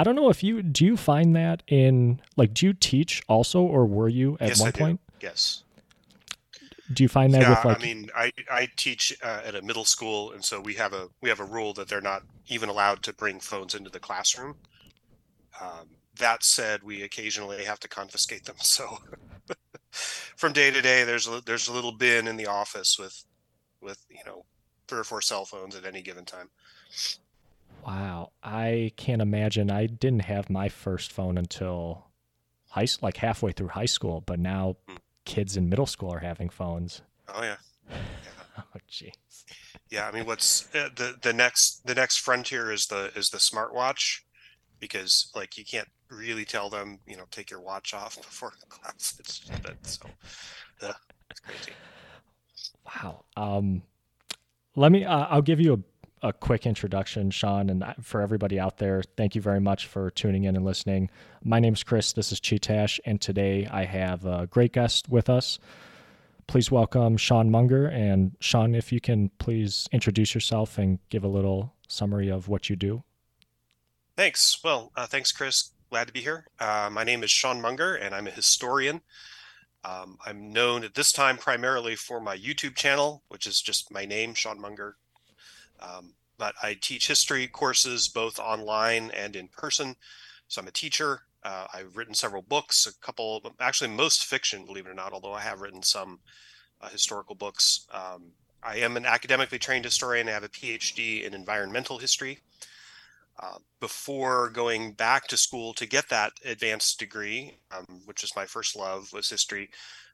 I don't know if you do you find that in like do you teach also or were you at yes, one I point? Do. Yes. Do you find that yeah, with like I mean, I I teach uh, at a middle school, and so we have a we have a rule that they're not even allowed to bring phones into the classroom. Um, that said, we occasionally have to confiscate them. So from day to day, there's a, there's a little bin in the office with with you know three or four cell phones at any given time. Wow, I can't imagine. I didn't have my first phone until high like halfway through high school, but now Hmm. kids in middle school are having phones. Oh yeah. yeah. Oh jeez. Yeah, I mean, what's uh, the the next the next frontier is the is the smartwatch, because like you can't really tell them, you know, take your watch off before class. It's so, uh, it's crazy. Wow. Um, let me. Uh, I'll give you a, a quick introduction, Sean, and for everybody out there, thank you very much for tuning in and listening. My name's Chris. This is Chee-Tash, and today I have a great guest with us. Please welcome Sean Munger. And Sean, if you can please introduce yourself and give a little summary of what you do. Thanks. Well, uh, thanks, Chris. Glad to be here. Uh, my name is Sean Munger, and I'm a historian. Um, I'm known at this time primarily for my YouTube channel, which is just my name, Sean Munger. Um, but I teach history courses both online and in person. So I'm a teacher. Uh, I've written several books, a couple, actually, most fiction, believe it or not, although I have written some uh, historical books. Um, I am an academically trained historian. I have a PhD in environmental history. Uh, before going back to school to get that advanced degree, um, which is my first love, was history.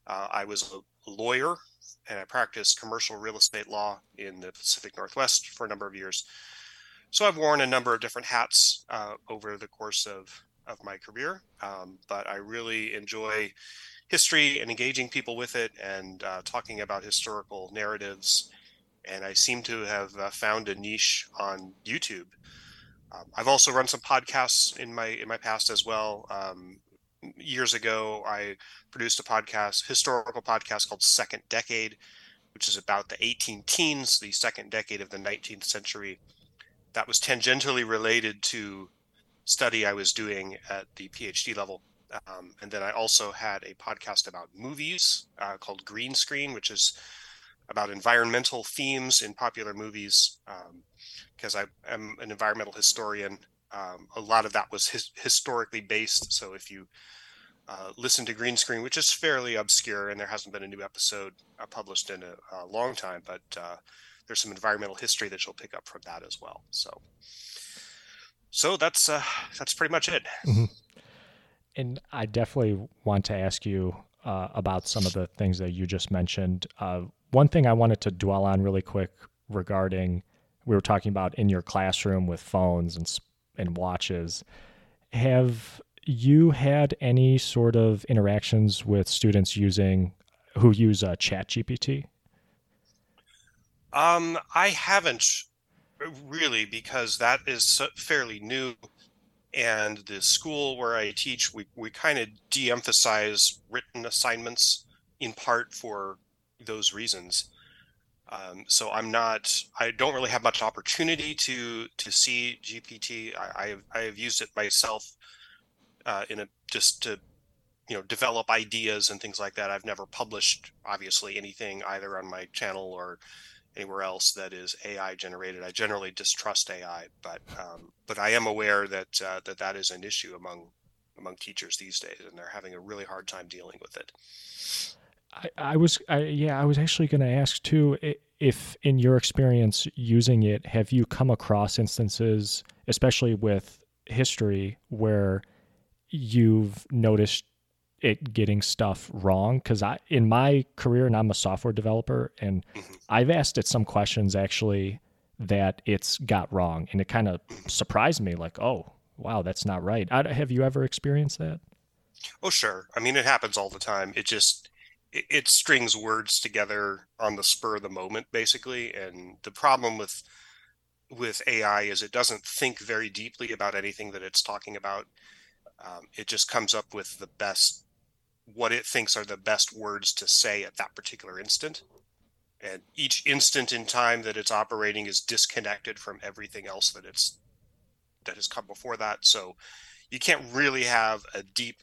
Uh, I was a lawyer and I practiced commercial real estate law in the Pacific Northwest for a number of years. So I've worn a number of different hats uh, over the course of, of my career, um, but I really enjoy history and engaging people with it and uh, talking about historical narratives. And I seem to have uh, found a niche on YouTube. Um, I've also run some podcasts in my in my past as well. Um, years ago, I produced a podcast, historical podcast called Second Decade, which is about the 18 teens, the second decade of the 19th century. That was tangentially related to study I was doing at the PhD level. Um, and then I also had a podcast about movies uh, called Green Screen, which is about environmental themes in popular movies. Um, because I am an environmental historian. Um, a lot of that was his, historically based. So if you uh, listen to Green Screen, which is fairly obscure, and there hasn't been a new episode uh, published in a, a, long time, but uh, there's some environmental history that you'll pick up from that as well. So, so that's uh, that's pretty much it. Mm-hmm. And I definitely want to ask you uh, about some of the things that you just mentioned. Uh, one thing I wanted to dwell on really quick regarding we were talking about in your classroom with phones and and watches. Have you had any sort of interactions with students using who use uh, Chat GPT? Um, I haven't really because that is fairly new, and the school where I teach, we we kind of de-emphasize written assignments in part for those reasons. Um, so I'm not, I don't really have much opportunity to to see GPT. I, I have, I have used it myself uh, in a just to you know develop ideas and things like that. I've never published obviously anything either on my channel or anywhere else that is AI generated. I generally distrust AI, but um, but I am aware that uh, that that is an issue among among teachers these days, and they're having a really hard time dealing with it. I, I was, I, yeah, I was actually going to ask too if, in your experience using it, have you come across instances, especially with history, where you've noticed it getting stuff wrong? Because I, in my career, and I'm a software developer, and Mm-hmm. I've asked it some questions actually that it's got wrong, and it kind of surprised me, like, oh, wow, that's not right. I, have you ever experienced that? Oh, sure. I mean, it happens all the time. It just it strings words together on the spur of the moment basically and the problem with with ai is it doesn't think very deeply about anything that it's talking about um, it just comes up with the best what it thinks are the best words to say at that particular instant and each instant in time that it's operating is disconnected from everything else that it's that has come before that. So you can't really have a deep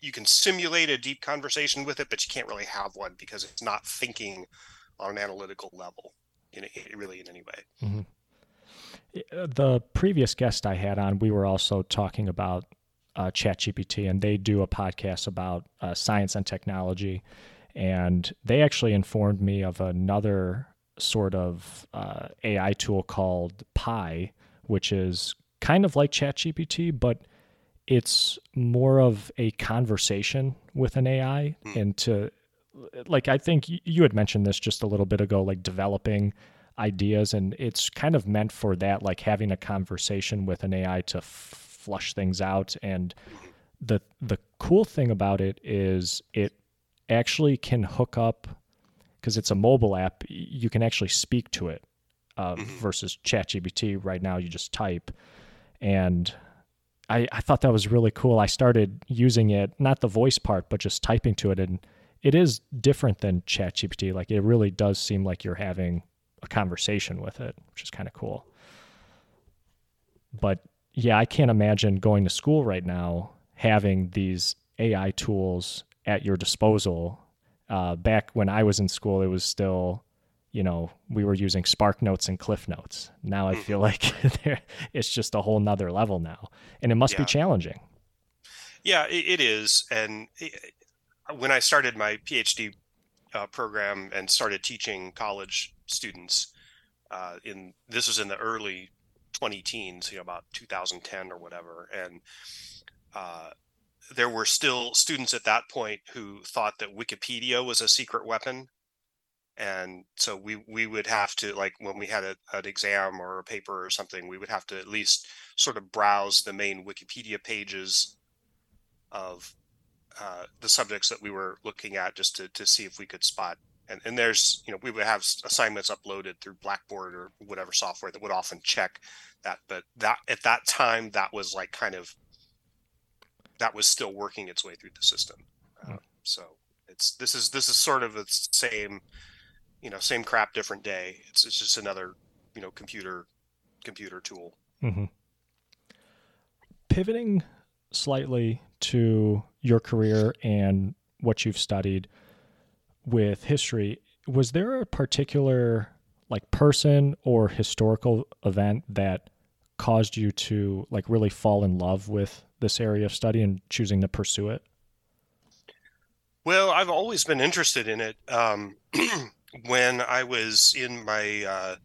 you can simulate a deep conversation with it, but you can't really have one because it's not thinking on an analytical level in a, really in any way. Mm-hmm. Uh, the previous guest I had on, we were also talking about uh, ChatGPT, and they do a podcast about uh, science and technology. And they actually informed me of another sort of uh, AI tool called Pi, which is kind of like ChatGPT, but it's more of a conversation with an AI mm. and to like I think you had mentioned this just a little bit ago like developing ideas and it's kind of meant for that like having a conversation with an AI to f- flush things out and the the cool thing about it is it actually can hook up because it's a mobile app you can actually speak to it uh, mm-hmm. versus ChatGPT right now you just type and I, I thought that was really cool. I started using it, not the voice part, but just typing to it. And it is different than ChatGPT. Like it really does seem like you're having a conversation with it, which is kind of cool. But yeah, I can't imagine going to school right now having these AI tools at your disposal. Uh, back when I was in school, it was still you know, we were using Spark Notes and Cliff Notes. Now I feel mm-hmm. like it's just a whole nother level now, and it must yeah. be challenging. Yeah, it is. And when I started my PhD uh, program and started teaching college students, uh, in this was in the early 20 teens, you know, about 2010 or whatever, and uh, there were still students at that point who thought that Wikipedia was a secret weapon and so we we would have to like when we had a, an exam or a paper or something we would have to at least sort of browse the main wikipedia pages of uh, the subjects that we were looking at just to, to see if we could spot and, and there's you know we would have assignments uploaded through blackboard or whatever software that would often check that but that at that time that was like kind of that was still working its way through the system uh, so it's this is this is sort of the same you know, same crap, different day. It's it's just another you know computer computer tool. Mm-hmm. Pivoting slightly to your career and what you've studied with history, was there a particular like person or historical event that caused you to like really fall in love with this area of study and choosing to pursue it? Well, I've always been interested in it. Um, when I was in my uh,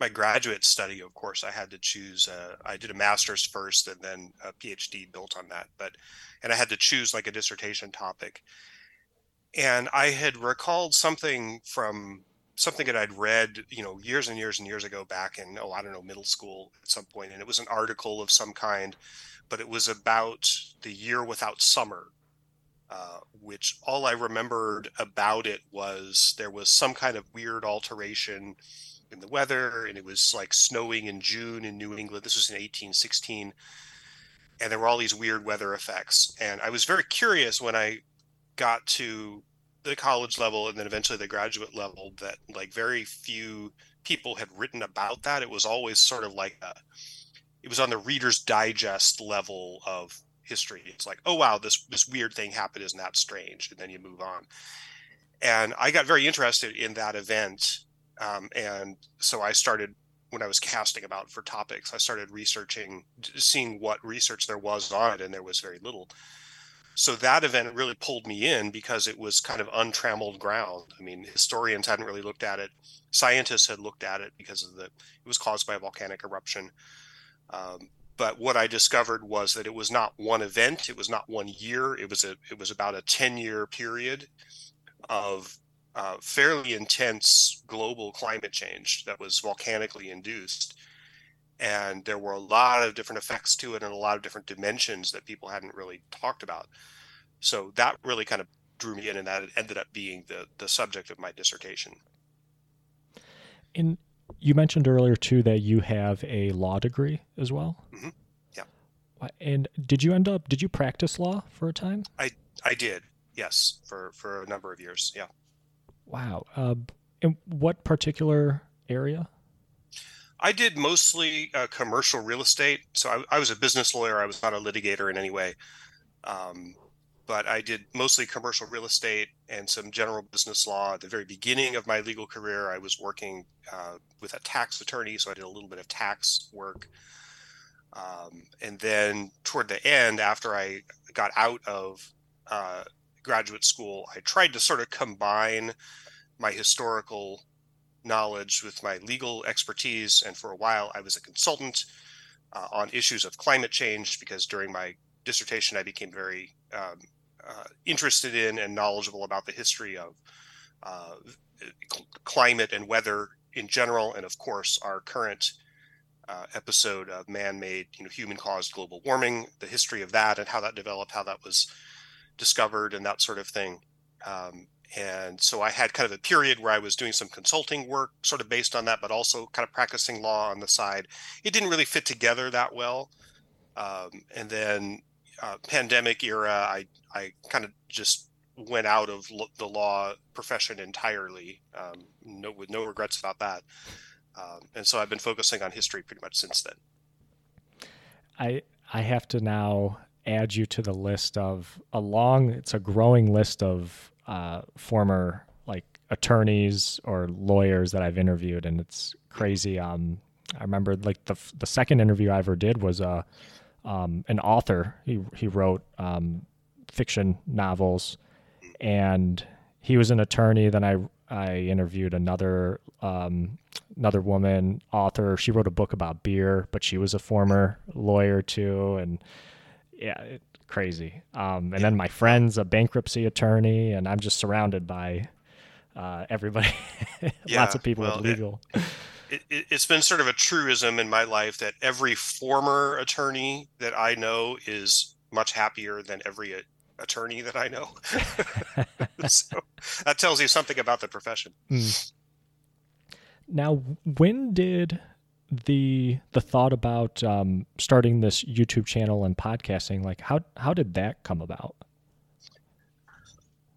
my graduate study, of course, I had to choose. Uh, I did a master's first, and then a PhD built on that. But and I had to choose like a dissertation topic. And I had recalled something from something that I'd read, you know, years and years and years ago, back in oh, I don't know, middle school at some point, and it was an article of some kind, but it was about the year without summer uh, which all I remembered about it was there was some kind of weird alteration in the weather, and it was like snowing in June in New England. This was in 1816, and there were all these weird weather effects. And I was very curious when I got to the college level and then eventually the graduate level that like very few people had written about that. It was always sort of like a, it was on the Reader's Digest level of history. It's like, oh wow, this this weird thing happened. Isn't that strange? And then you move on. And I got very interested in that event, um, and so I started when I was casting about for topics. I started researching, seeing what research there was on it, and there was very little. So that event really pulled me in because it was kind of untrammeled ground. I mean, historians hadn't really looked at it. Scientists had looked at it because of the it was caused by a volcanic eruption. Um, but what I discovered was that it was not one event, it was not one year, it was a it was about a 10 year period of uh, fairly intense global climate change that was volcanically induced. And there were a lot of different effects to it and a lot of different dimensions that people hadn't really talked about. So that really kind of drew me in, and that ended up being the the subject of my dissertation. In you mentioned earlier too that you have a law degree as well. Mm-hmm. Yeah. And did you end up? Did you practice law for a time? I I did. Yes, for for a number of years. Yeah. Wow. Uh, in what particular area? I did mostly uh, commercial real estate. So I, I, was a business lawyer. I was not a litigator in any way. Um, but I did mostly commercial real estate and some general business law. At the very beginning of my legal career, I was working uh, with a tax attorney, so I did a little bit of tax work. Um, and then toward the end, after I got out of uh, graduate school, I tried to sort of combine my historical knowledge with my legal expertise. And for a while, I was a consultant uh, on issues of climate change because during my dissertation, I became very um, uh, interested in and knowledgeable about the history of uh, climate and weather in general, and of course, our current uh, episode of man-made, you know, human-caused global warming, the history of that, and how that developed, how that was discovered, and that sort of thing. Um, and so I had kind of a period where I was doing some consulting work, sort of based on that, but also kind of practicing law on the side. It didn't really fit together that well. Um, and then uh, pandemic era, I I kind of just went out of the law profession entirely, um, no, with no regrets about that. Um, and so I've been focusing on history pretty much since then. I I have to now add you to the list of a long. It's a growing list of uh, former like attorneys or lawyers that I've interviewed, and it's crazy. Um, I remember like the the second interview I ever did was a uh, um, an author. He he wrote um, fiction novels, and he was an attorney. Then I I interviewed another um, another woman author. She wrote a book about beer, but she was a former lawyer too, and yeah, it, crazy. Um, and then my friend's a bankruptcy attorney, and I'm just surrounded by uh, everybody, yeah, lots of people well, with legal. It, it, has been sort of a truism in my life that every former attorney that I know is much happier than every attorney that I know. so that tells you something about the profession. Mm. Now, when did the the thought about um, starting this YouTube channel and podcasting like how how did that come about?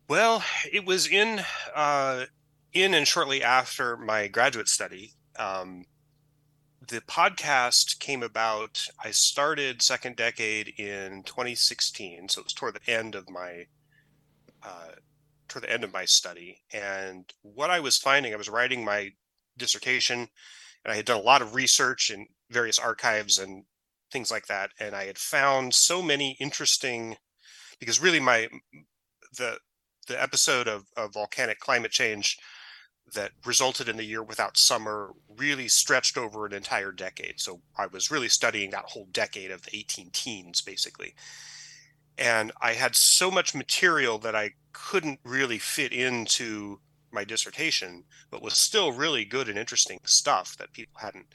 Well, it was in uh, in and shortly after my graduate study. Um, the podcast came about. I started Second Decade in 2016, so it was toward the end of my uh, toward the end of my study. And what I was finding, I was writing my dissertation, and I had done a lot of research in various archives and things like that. And I had found so many interesting, because really my the the episode of, of volcanic climate change that resulted in the year without summer really stretched over an entire decade. So I was really studying that whole decade of the 18 teens, basically. And I had so much material that I couldn't really fit into my dissertation, but was still really good and interesting stuff that people hadn't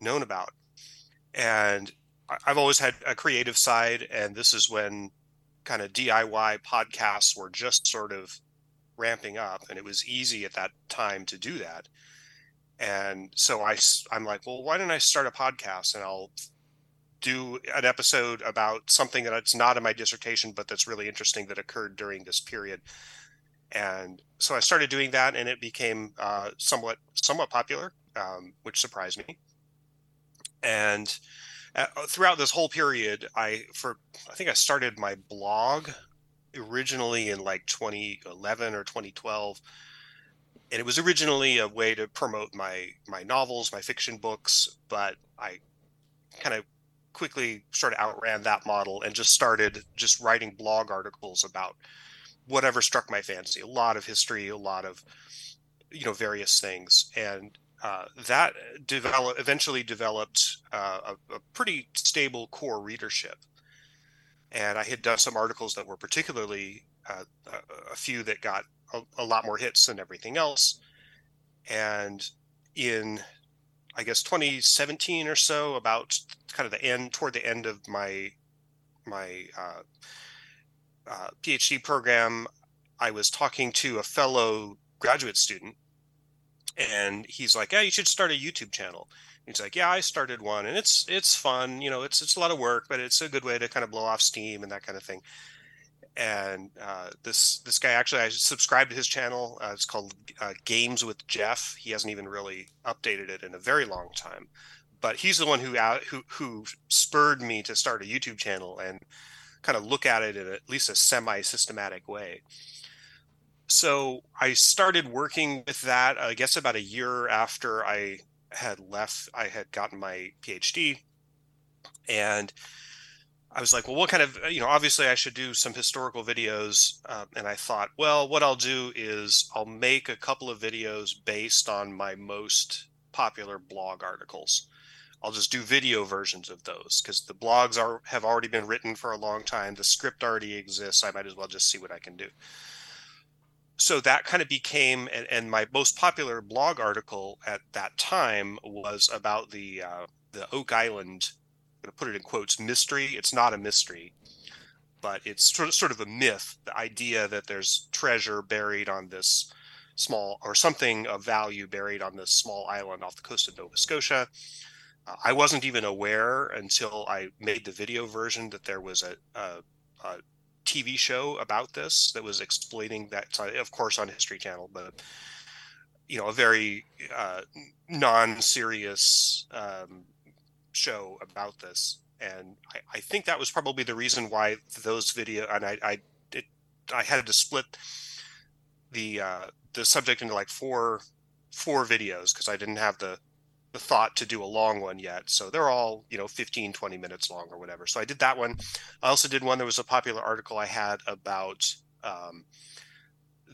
known about. And I've always had a creative side, and this is when kind of DIY podcasts were just sort of ramping up and it was easy at that time to do that. And so i i'm like well why don't i start a podcast and i'll do an episode about something that's not in my dissertation but that's really interesting that occurred during this period? And so i started doing that and it became uh, somewhat somewhat popular um, which surprised me. And uh, throughout this whole period i for i think i started my blog originally in like 2011 or 2012 and it was originally a way to promote my my novels my fiction books but i kind of quickly sort of outran that model and just started just writing blog articles about whatever struck my fancy a lot of history a lot of you know various things and uh, that develop eventually developed uh, a, a pretty stable core readership and I had done some articles that were particularly uh, a, few that got a, a, lot more hits than everything else. And in, I guess, 2017 or so, about kind of the end, toward the end of my my uh, uh, PhD program, I was talking to a fellow graduate student, and he's like, "Yeah, you should start a YouTube channel." He's like, yeah, I started one, and it's it's fun. You know, it's it's a lot of work, but it's a good way to kind of blow off steam and that kind of thing. and uh, this this guy actually I subscribed to his channel. Uh, it's called uh, Games with Jeff. He hasn't even really updated it in a very long time, but he's the one who out, who who spurred me to start a YouTube channel and kind of look at it in at least a semi systematic way. So I started working with that. I guess about a year after I had left, I had gotten my PhD, and I was like, well, what kind of, you know, obviously I should do some historical videos. Uh, and I thought, well, what I'll do is I'll make a couple of videos based on my most popular blog articles. I'll just do video versions of those because the blogs are have already been written for a long time. The script already exists. I might as well just see what I can do. So that kind of became, and, and my most popular blog article at that time was about the uh, the Oak Island going to put it in quotes mystery. It's not a mystery, but it's sort of, sort of a myth. The idea that there's treasure buried on this small or something of value buried on this small island off the coast of Nova Scotia. Uh, I wasn't even aware until I made the video version that there was a, a, a TV show about this that was explaining that, of course, on History Channel, but you know, a very uh, non-serious um, show about this, and I, I, think that was probably the reason why those video and I I it, I had to split the uh, the subject into like four four videos because I didn't have the the thought to do a long one yet. So they're all, you know, 15, 20 minutes long or whatever. So I did that one. I also did one. There was a popular article I had about um,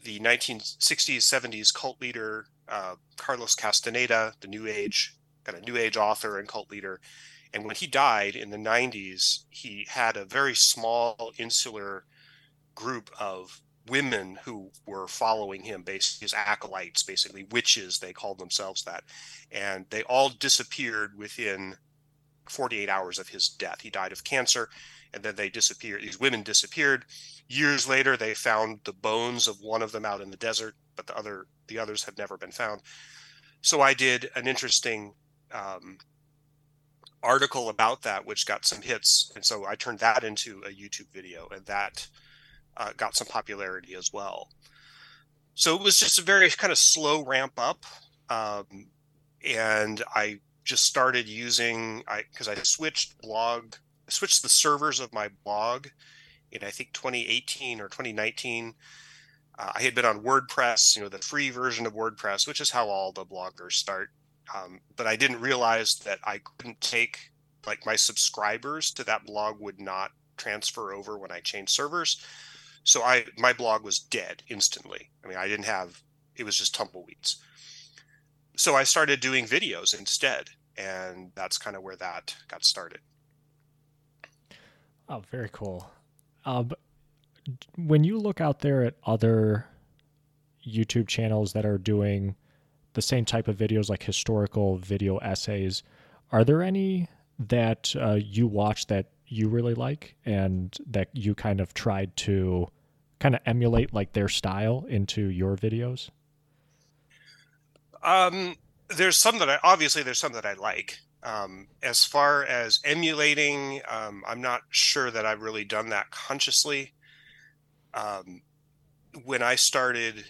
the 1960s, 70s cult leader, uh, Carlos Castaneda, the New Age kind of new age author and cult leader. And when he died in the 90s, he had a very small insular group of women who were following him, basically his acolytes, basically witches, they called themselves that. And they all disappeared within 48 hours of his death. He died of cancer, and then they disappeared. These women disappeared. Years later, they found the bones of one of them out in the desert, but the other the others have never been found. So I did an interesting um, article about that, which got some hits, and so I turned that into a YouTube video, and that uh, got some popularity as well. So it was just a very kind of slow ramp up, um, and I just started using I because I switched blog, switched the servers of my blog in I think 2018 or 2019. Uh, I had been on WordPress, you know, the free version of WordPress, which is how all the bloggers start um, but I didn't realize that I couldn't take like my subscribers to that blog would not transfer over when I changed servers. So I my blog was dead instantly. I mean, I didn't have it was just tumbleweeds. So I started doing videos instead, and that's kind of where that got started. Oh, very cool. Um, when you look out there at other YouTube channels that are doing the same type of videos like historical video essays. Are there any that uh, you watch that you really like and that you kind of tried to kind of emulate like their style into your videos? Um, there's some that I obviously there's some that I like. Um, as far as emulating, um, I'm not sure that I've really done that consciously. Um, when I started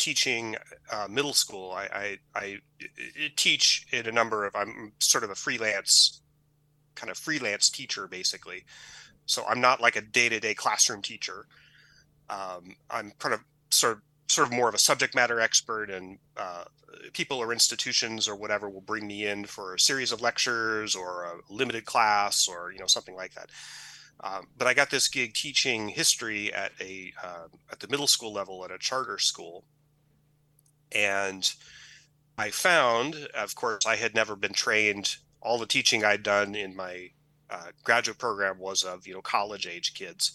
teaching uh, middle school. I, I, I teach in a number of. I'm sort of a freelance, kind of freelance teacher, basically. So I'm not like a day-to-day classroom teacher. Um, I'm kind of sort of sort of more of a subject matter expert, and uh, people or institutions or whatever will bring me in for a series of lectures or a limited class or you know something like that. Um, but I got this gig teaching history at a uh, at the middle school level at a charter school, and I found, of course, I had never been trained. All the teaching I'd done in my uh, graduate program was of you know college age kids,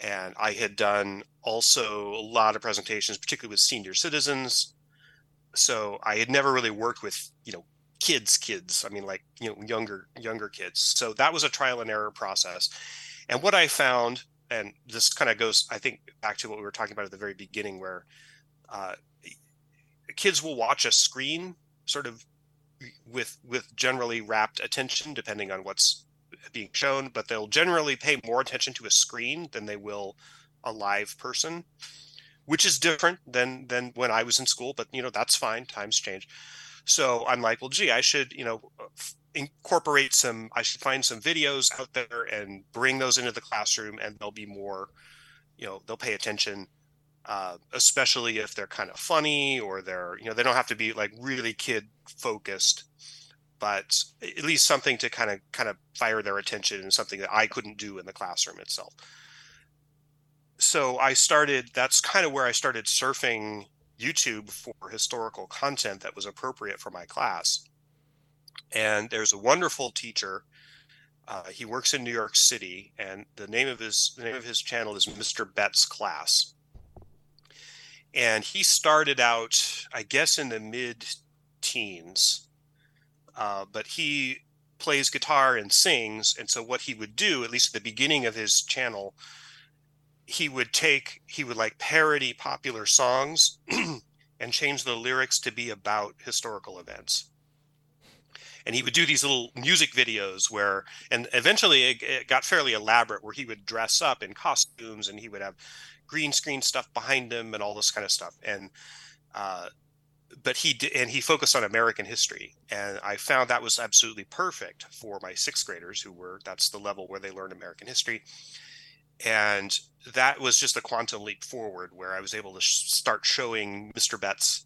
and I had done also a lot of presentations, particularly with senior citizens. So I had never really worked with you know kids, kids. I mean, like you know younger younger kids. So that was a trial and error process. And what I found, and this kind of goes, I think, back to what we were talking about at the very beginning, where uh, kids will watch a screen sort of with with generally rapt attention depending on what's being shown, but they'll generally pay more attention to a screen than they will a live person, which is different than than when I was in school. But you know that's fine. Times change. So I'm like, well, gee, I should you know incorporate some. I should find some videos out there and bring those into the classroom, and they'll be more, you know, they'll pay attention. Uh, especially if they're kind of funny or they're you know they don't have to be like really kid focused but at least something to kind of kind of fire their attention and something that I couldn't do in the classroom itself. So I started that's kind of where I started surfing YouTube for historical content that was appropriate for my class. And there's a wonderful teacher. Uh, he works in New York City, and the name of his the name of his channel is Mr. Betts Class. And he started out, I guess, in the mid teens uh, but he plays guitar and sings. And so what he would do, at least at the beginning of his channel, he would take he would like parody popular songs and change the lyrics to be about historical events and he would do these little music videos where and eventually it, it, got fairly elaborate where he would dress up in costumes and he would have green screen stuff behind him and all this kind of stuff and uh, but he did, and he focused on American history, and I found that was absolutely perfect for my sixth graders who were that's the level where they learn American history, and that was just a quantum leap forward where I was able to sh- start showing Mr. Betts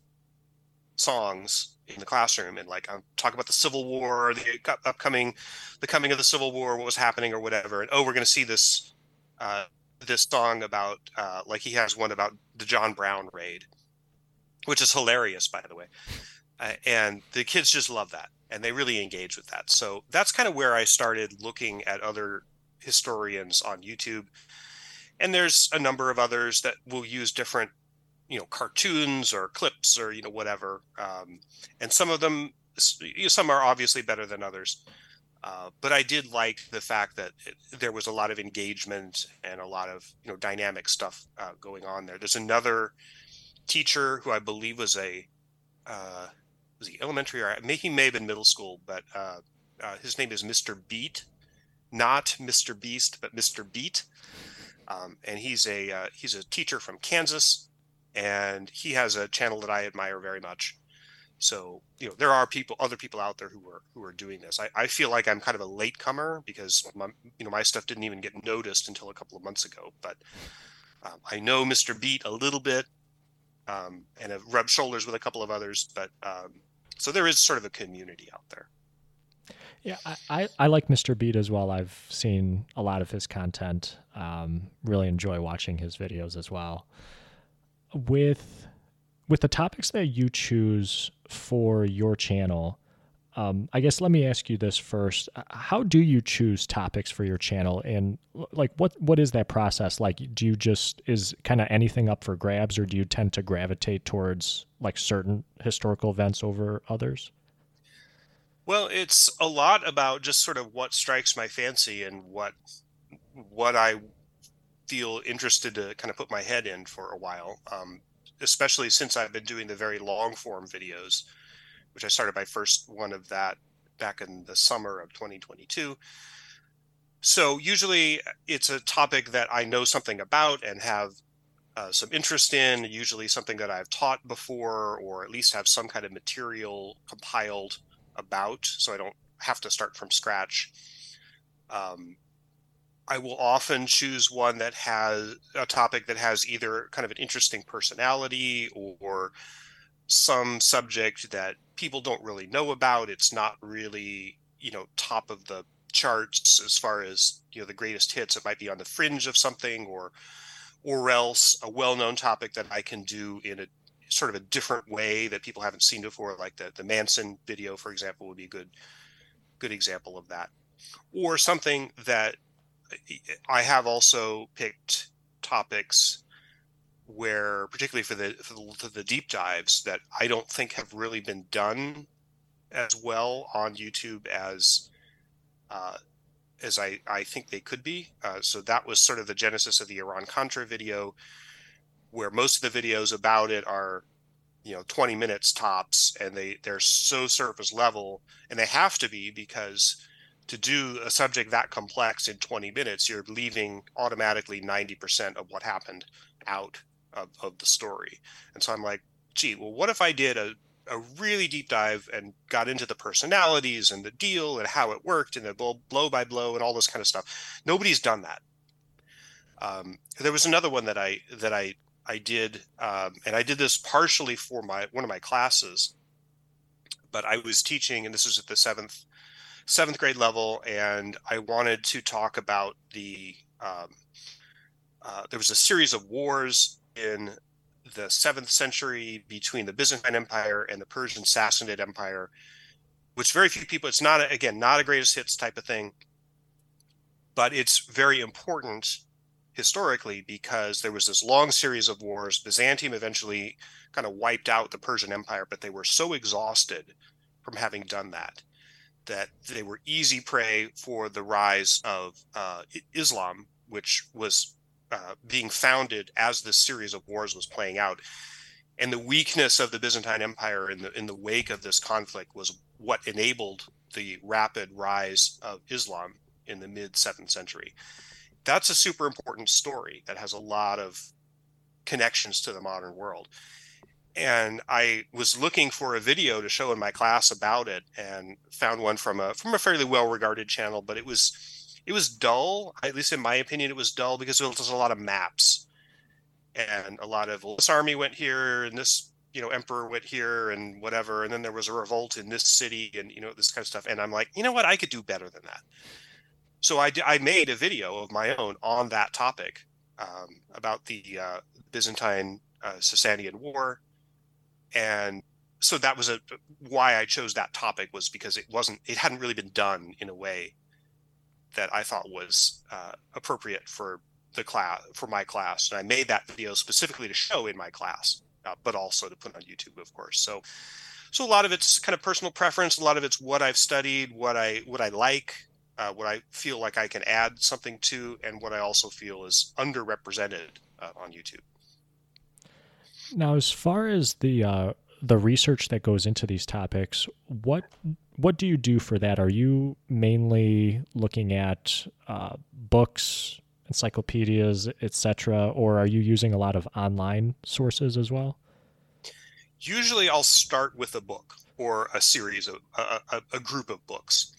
songs in the classroom and like I'm talking about the Civil War, the upcoming, the coming of the Civil War, what was happening or whatever, and oh, we're going to see this. Uh, this song about uh, like he has one about the John Brown raid which is hilarious, by the way. Uh, and the kids just love that and they really engage with that. So that's kind of where I started looking at other historians on YouTube. And there's a number of others that will use different, you know, cartoons or clips or, you know, whatever. Um, and some of them, some are obviously better than others. Uh, but I did like the fact that it, there was a lot of engagement and a lot of, you know, dynamic stuff uh, going on there. There's another teacher who I believe was a uh, was he elementary or he may have been middle school, but uh, uh, his name is Mr. Beat, not Mr. Beast, but Mr. Beat, um, and he's a uh, he's a teacher from Kansas, and he has a channel that I admire very much. So you know there are people, other people out there who are who are doing this. I, I feel like I'm kind of a latecomer because my, you know my stuff didn't even get noticed until a couple of months ago, but. Um, I know Mr. Beat a little bit um, and have rubbed shoulders with a couple of others. But um, so there is sort of a community out there. Yeah, I, I, like Mr. Beat as well. I've seen a lot of his content. Um, really enjoy watching his videos as well. With with the topics that you choose for your channel, um, I guess let me ask you this first: How do you choose topics for your channel, and like what what is that process like? Do you just is kind of anything up for grabs, or do you tend to gravitate towards like certain historical events over others? Well, it's a lot about just sort of what strikes my fancy and what what I feel interested to kind of put my head in for a while. Um, especially since I've been doing the very long form videos which I started my first one of that back in the summer of 2022. So usually it's a topic that I know something about and have uh, some interest in, usually something that I've taught before, or at least have some kind of material compiled about, so I don't have to start from scratch. Um, I will often choose one that has a topic that has either kind of an interesting personality or some subject that people don't really know about. It's not really, you know, top of the charts as far as, you know, the greatest hits. It might be on the fringe of something or or else a well-known topic that I can do in a sort of a different way that people haven't seen before, like the, the Manson video, for example, would be a good good example of that. Or something that I have also picked topics where particularly for the, for the, for the deep dives that I don't think have really been done as well on YouTube as uh, as I, I think they could be. Uh, so that was sort of the genesis of the Iran Contra video, where most of the videos about it are, you know, 20 minutes tops, and they they're so surface level, and they have to be because to do a subject that complex in 20 minutes, you're leaving automatically 90% of what happened out of, of the story. And so I'm like, gee, well, what if I did a, a really deep dive and got into the personalities and the deal and how it worked and the blow, blow by blow and all this kind of stuff? Nobody's done that. Um, there was another one that I that I I did, um, and I did this partially for my one of my classes, but I was teaching, and this was at the seventh seventh grade level, and I wanted to talk about the. Um, uh, there was a series of wars in the seventh century between the Byzantine Empire and the Persian Sassanid Empire, which very few people. It's not again not a greatest hits type of thing, but it's very important historically because there was this long series of wars. Byzantium eventually kind of wiped out the Persian Empire, but they were so exhausted from having done that that they were easy prey for the rise of uh, Islam, which was uh, being founded as this series of wars was playing out. And the weakness of the Byzantine Empire in the in the wake of this conflict was what enabled the rapid rise of Islam in the mid seventh century. That's a super important story that has a lot of connections to the modern world and I was looking for a video to show in my class about it, and found one from a from a fairly well regarded channel, but it was it was dull. At least in my opinion, it was dull because it was a lot of maps, and a lot of well, this army went here, and this you know emperor went here, and whatever, and then there was a revolt in this city, and you know this kind of stuff. And I'm like, you know what, I could do better than that. So I I made a video of my own on that topic um, about the uh, Byzantine uh, Sasanian War and so that was a why I chose that topic was because it wasn't it hadn't really been done in a way that I thought was uh, appropriate for the class for my class, and I made that video specifically to show in my class, uh, but also to put on YouTube, of course. So, so a lot of it's kind of personal preference. A lot of it's what I've studied, what I what I like, uh, what I feel like I can add something to, and what I also feel is underrepresented uh, on YouTube. Now, as far as the uh, the research that goes into these topics, what what do you do for that? Are you mainly looking at uh, books, encyclopedias, etc., or are you using a lot of online sources as well? Usually, I'll start with a book or a series of a, a, group of books.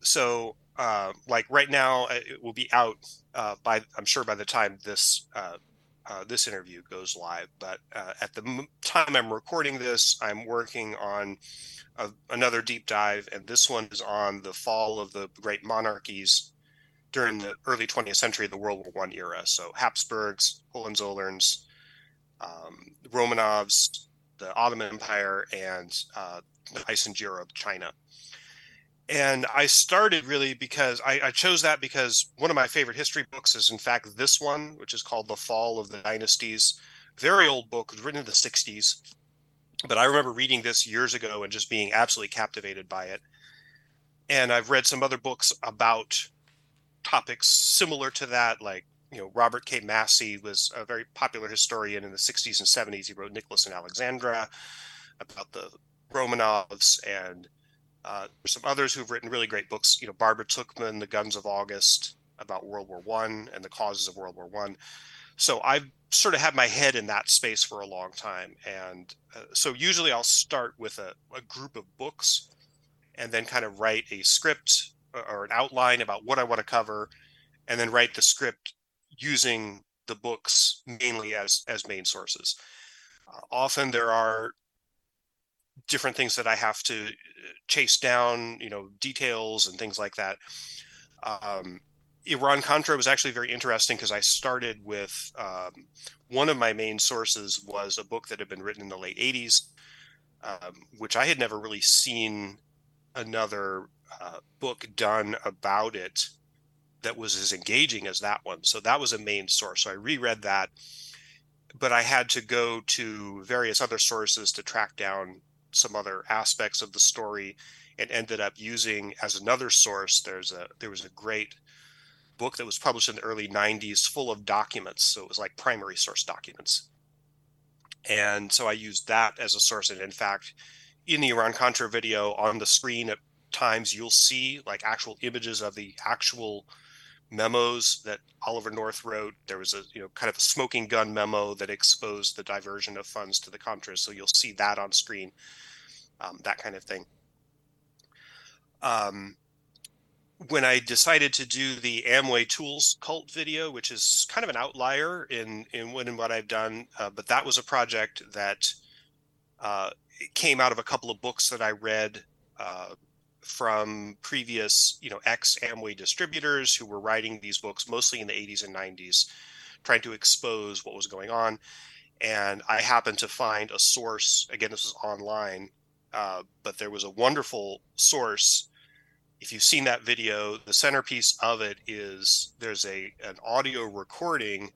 So, uh, like right now, uh, it will be out uh, by I'm sure by the time this uh, this interview goes live. But uh, at the m- time I'm recording this, I'm working on a, another deep dive, and this one is on the fall of the great monarchies during the early 20th century, the World War One era. So Habsburgs, Hohenzollerns, um, Romanovs, the Ottoman Empire, and uh, the Aisin-Gioro of China and I started really because I, I, chose that because one of my favorite history books is in fact this one, which is called The Fall of the Dynasties. Very old book, written in the 60s. But I remember reading this years ago and just being absolutely captivated by it. And I've read some other books about topics similar to that, like you know Robert K. Massie was a very popular historian in the 60s and 70s. He wrote Nicholas and Alexandra about the Romanovs and uh, there's some others who've written really great books. You know, Barbara Tuchman, The Guns of August, about World War One and the causes of World War One. So I've sort of had my head in that space for a long time, and uh, so usually I'll start with a, a group of books, and then kind of write a script uh, or an outline about what I want to cover, and then write the script using the books mainly as as main sources. Uh, often there are different things that I have to chase down, you know, details and things like that. Um, Iran Contra was actually very interesting because I started with um, one of my main sources was a book that had been written in the late 80s, um, which I had never really seen another uh, book done about it that was as engaging as that one. So that was a main source. So I reread that, but I had to go to various other sources to track down some other aspects of the story and ended up using as another source there's a there was a great book that was published in the early 90s full of documents. So it was like primary source documents. And so i used that as a source. And in fact in the iran contra video on the screen at times you'll see like actual images of the actual memos that Oliver North wrote. There was a you know kind of a smoking gun memo that exposed the diversion of funds to the Contras. So you'll see that on screen, um, that kind of thing. Um, when I decided to do the Amway Tools cult video, which is kind of an outlier in in what in what I've done, uh, but that was a project that uh, came out of a couple of books that I read uh, from previous, you know, ex Amway distributors who were writing these books mostly in the 80s and 90s, trying to expose what was going on. And I happened to find a source. Again, this was online, uh, but there was a wonderful source if you've seen that video, the centerpiece of it is there's a an audio recording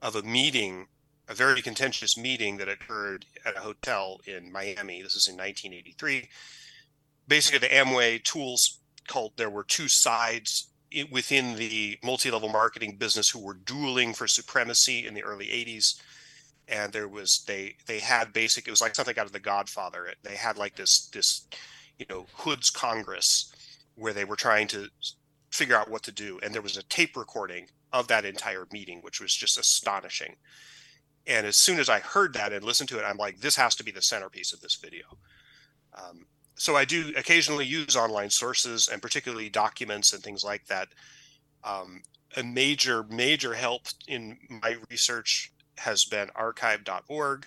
of a meeting, a very contentious meeting that occurred at a hotel in Miami. This is in 1983. Basically, the Amway tools cult. There were two sides within the multi-level marketing business who were dueling for supremacy in the early 80s and there was they they had basic it was like something out of the godfather they had like this this you know hoods congress where they were trying to figure out what to do. And there was a tape recording of that entire meeting, which was just astonishing. And as soon as I heard that and listened to it, I'm like, this has to be the centerpiece of this video. Um, so I do occasionally use online sources and particularly documents and things like that. Um, a major, major help in my research has been archive.org,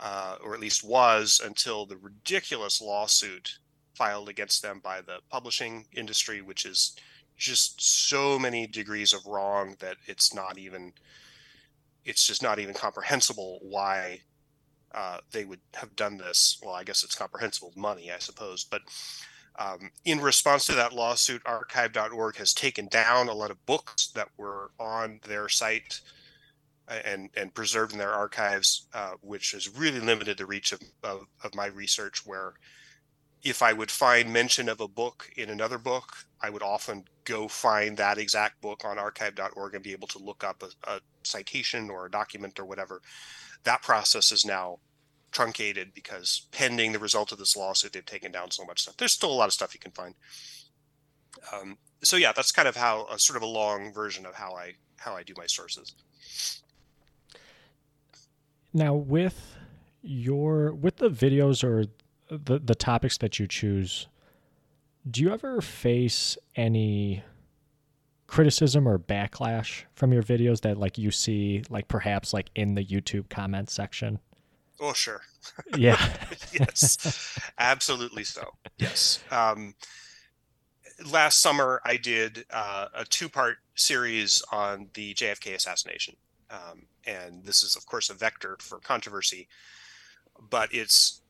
uh, or at least was until the ridiculous lawsuit filed against them by the publishing industry, which is just so many degrees of wrong that it's not even it's just not even comprehensible why uh, they would have done this. Well, I guess it's comprehensible money, I suppose. But um, in response to that lawsuit, archive.org has taken down a lot of books that were on their site and and preserved in their archives, uh, which has really limited the reach of, of, of my research. Where if I would find mention of a book in another book, I would often go find that exact book on archive.org and be able to look up a, a, citation or a document or whatever. That process is now truncated because pending the result of this lawsuit, they've taken down so much stuff. There's still a lot of stuff you can find. Um, so yeah, that's kind of how a sort of a long version of how I how I do my sources. Now with your with the videos or the the topics that you choose, do you ever face any criticism or backlash from your videos that like you see like perhaps like in the YouTube comment section? Oh sure. Yeah. yes. Absolutely so. Yes. Um, last summer I did uh, a two-part series on the JFK assassination. Um, and this is of course a vector for controversy, but it's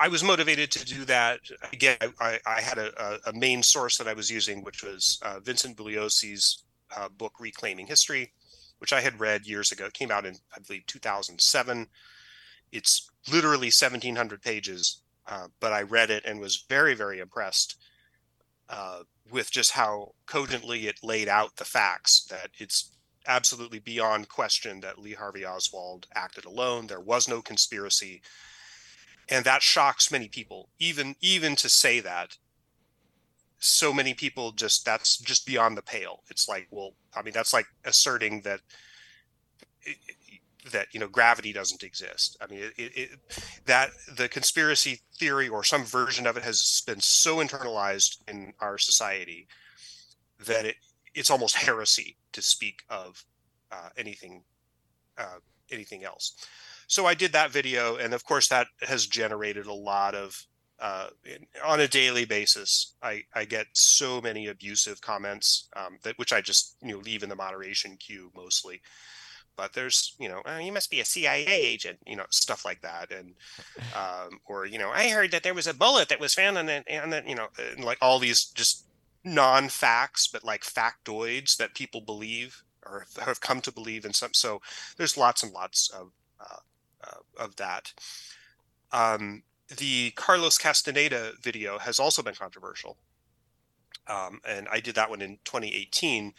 I was motivated to do that. Again, I, I had a, a, main source that I was using, which was uh, Vincent Bugliosi's uh, book Reclaiming History, which I had read years ago. It came out in, I believe, 2007. It's literally 1,700 pages, uh, but I read it and was very, very impressed uh, with just how cogently it laid out the facts. That it's absolutely beyond question that Lee Harvey Oswald acted alone. There was no conspiracy and that shocks many people. Even even to say that so many people just that's just beyond the pale. It's like well i mean that's like asserting that that you know gravity doesn't exist. I mean it, it, that the conspiracy theory or some version of it has been so internalized in our society that it it's almost heresy to speak of uh, anything uh, anything else so I did that video, and of course that has generated a lot of uh, on a daily basis. I, I get so many abusive comments um, that which I just you know leave in the moderation queue mostly. But there's you know oh, you must be a CIA agent, you know stuff like that, and um, or you know I heard that there was a bullet that was found on the on the you know like all these just non-facts but like factoids that people believe or have come to believe in some. So there's lots and lots of uh, uh, of that. Um, the Carlos Castaneda video has also been controversial. Um, and I did that one in 2018.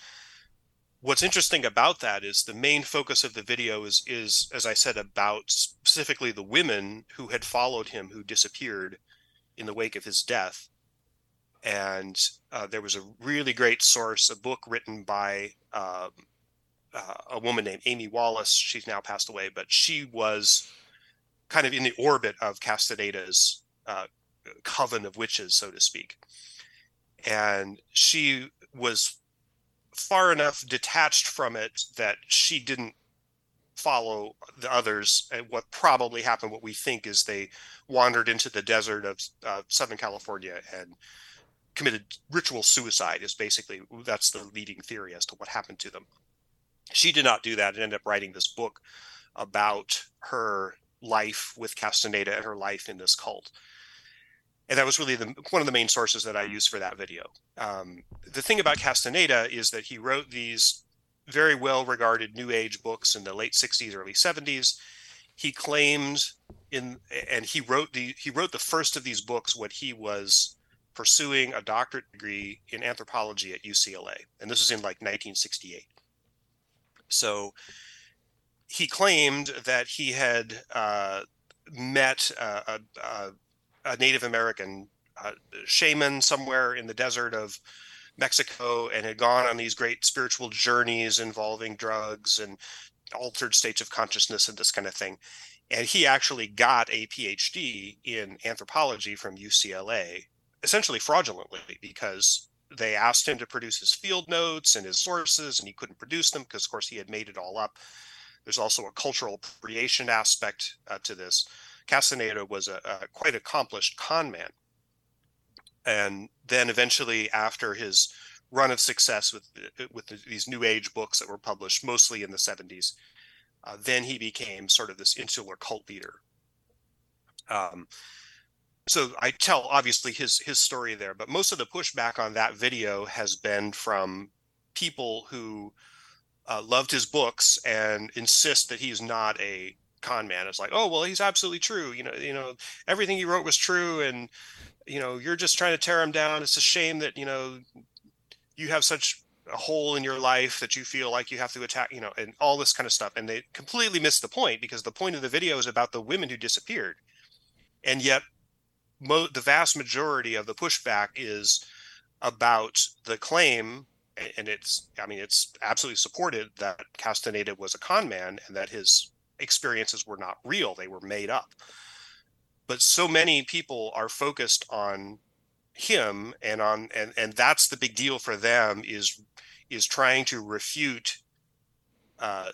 What's interesting about that is the main focus of the video is, is, as I said, about specifically the women who had followed him who disappeared in the wake of his death. and uh, there was a really great source, a book written by um, uh, a woman named Amy Wallace. She's now passed away, but she was kind of in the orbit of Castaneda's uh, coven of witches, so to speak. And she was far enough detached from it that she didn't follow the others and what probably happened what we think is they wandered into the desert of uh, southern california and committed ritual suicide is basically that's the leading theory as to what happened to them she did not do that and ended up writing this book about her life with castaneda and her life in this cult and that was really the, one of the main sources that I used for that video. Um, the thing about Castaneda is that he wrote these very well regarded New Age books in the late 60s, early 70s. He claimed in, and he wrote the he wrote the first of these books when he was pursuing a doctorate degree in anthropology at UCLA, and this was in like 1968. So he claimed that he had uh, met a, a, a Native American uh, shaman somewhere in the desert of Mexico and had gone on these great spiritual journeys involving drugs and altered states of consciousness and this kind of thing. And he actually got a PhD in anthropology from UCLA, essentially fraudulently, because they asked him to produce his field notes and his sources, and he couldn't produce them because, of course, he had made it all up. There's also a cultural appropriation aspect uh, to this. Castaneda was a, a quite accomplished con man. And then eventually, after his run of success with with these new age books that were published mostly in the 70s, uh, then he became sort of this insular cult leader. Um, so I tell obviously his his story there, but most of the pushback on that video has been from people who uh, loved his books and insist that he's not a con man. It's like, oh well, he's absolutely true. You know, you know, everything he wrote was true, and you know, you're just trying to tear him down. It's a shame that you know you have such a hole in your life that you feel like you have to attack, you know, and all this kind of stuff. And they completely missed the point because the point of the video is about the women who disappeared, and yet mo- the vast majority of the pushback is about the claim and it's i mean it's absolutely supported that castaneda was a con man and that his experiences were not real they were made up. But so many people are focused on him and on and and that's the big deal for them is is trying to refute uh,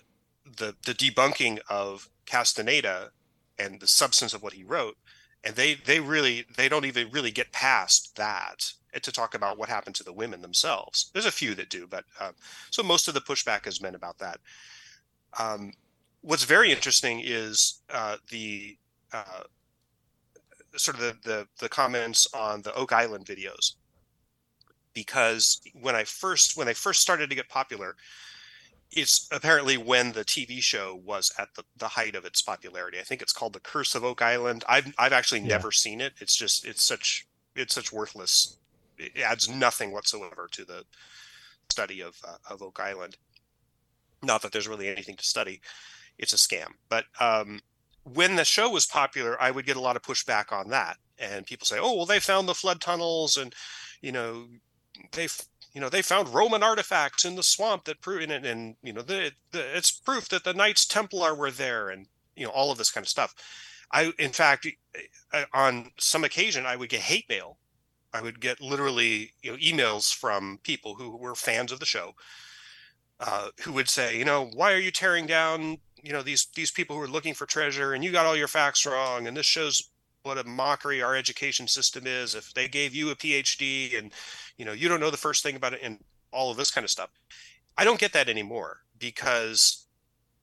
the the debunking of Castaneda and the substance of what he wrote and they they really they don't even really get past that to talk about what happened to the women themselves. There's a few that do but uh, so most of the pushback has been about that. Um, what's very interesting is uh, the uh, sort of the, the, the comments on the Oak Island videos. Because when I first when they first started to get popular, it's apparently when the TV show was at the, the height of its popularity. I think it's called The Curse of Oak Island. I've I've actually yeah. never seen it. It's just it's such it's such worthless. It adds nothing whatsoever to the study of uh, of Oak Island. Not that there's really anything to study. It's a scam. But um, when the show was popular, I would get a lot of pushback on that, and people say, "Oh, well, they found the flood tunnels, and you know, they you know they found Roman artifacts in the swamp that prove and, and you know the, the, it's proof that the Knights Templar were there, and you know all of this kind of stuff." I, in fact, on some occasion, I would get hate mail. I would get literally you know emails from people who were fans of the show, uh, who would say, you know, why are you tearing down you know these these people who are looking for treasure and you got all your facts wrong and this shows what a mockery our education system is. If they gave you a phd and you know you don't know the first thing about it and all of this kind of stuff. I don't get that anymore because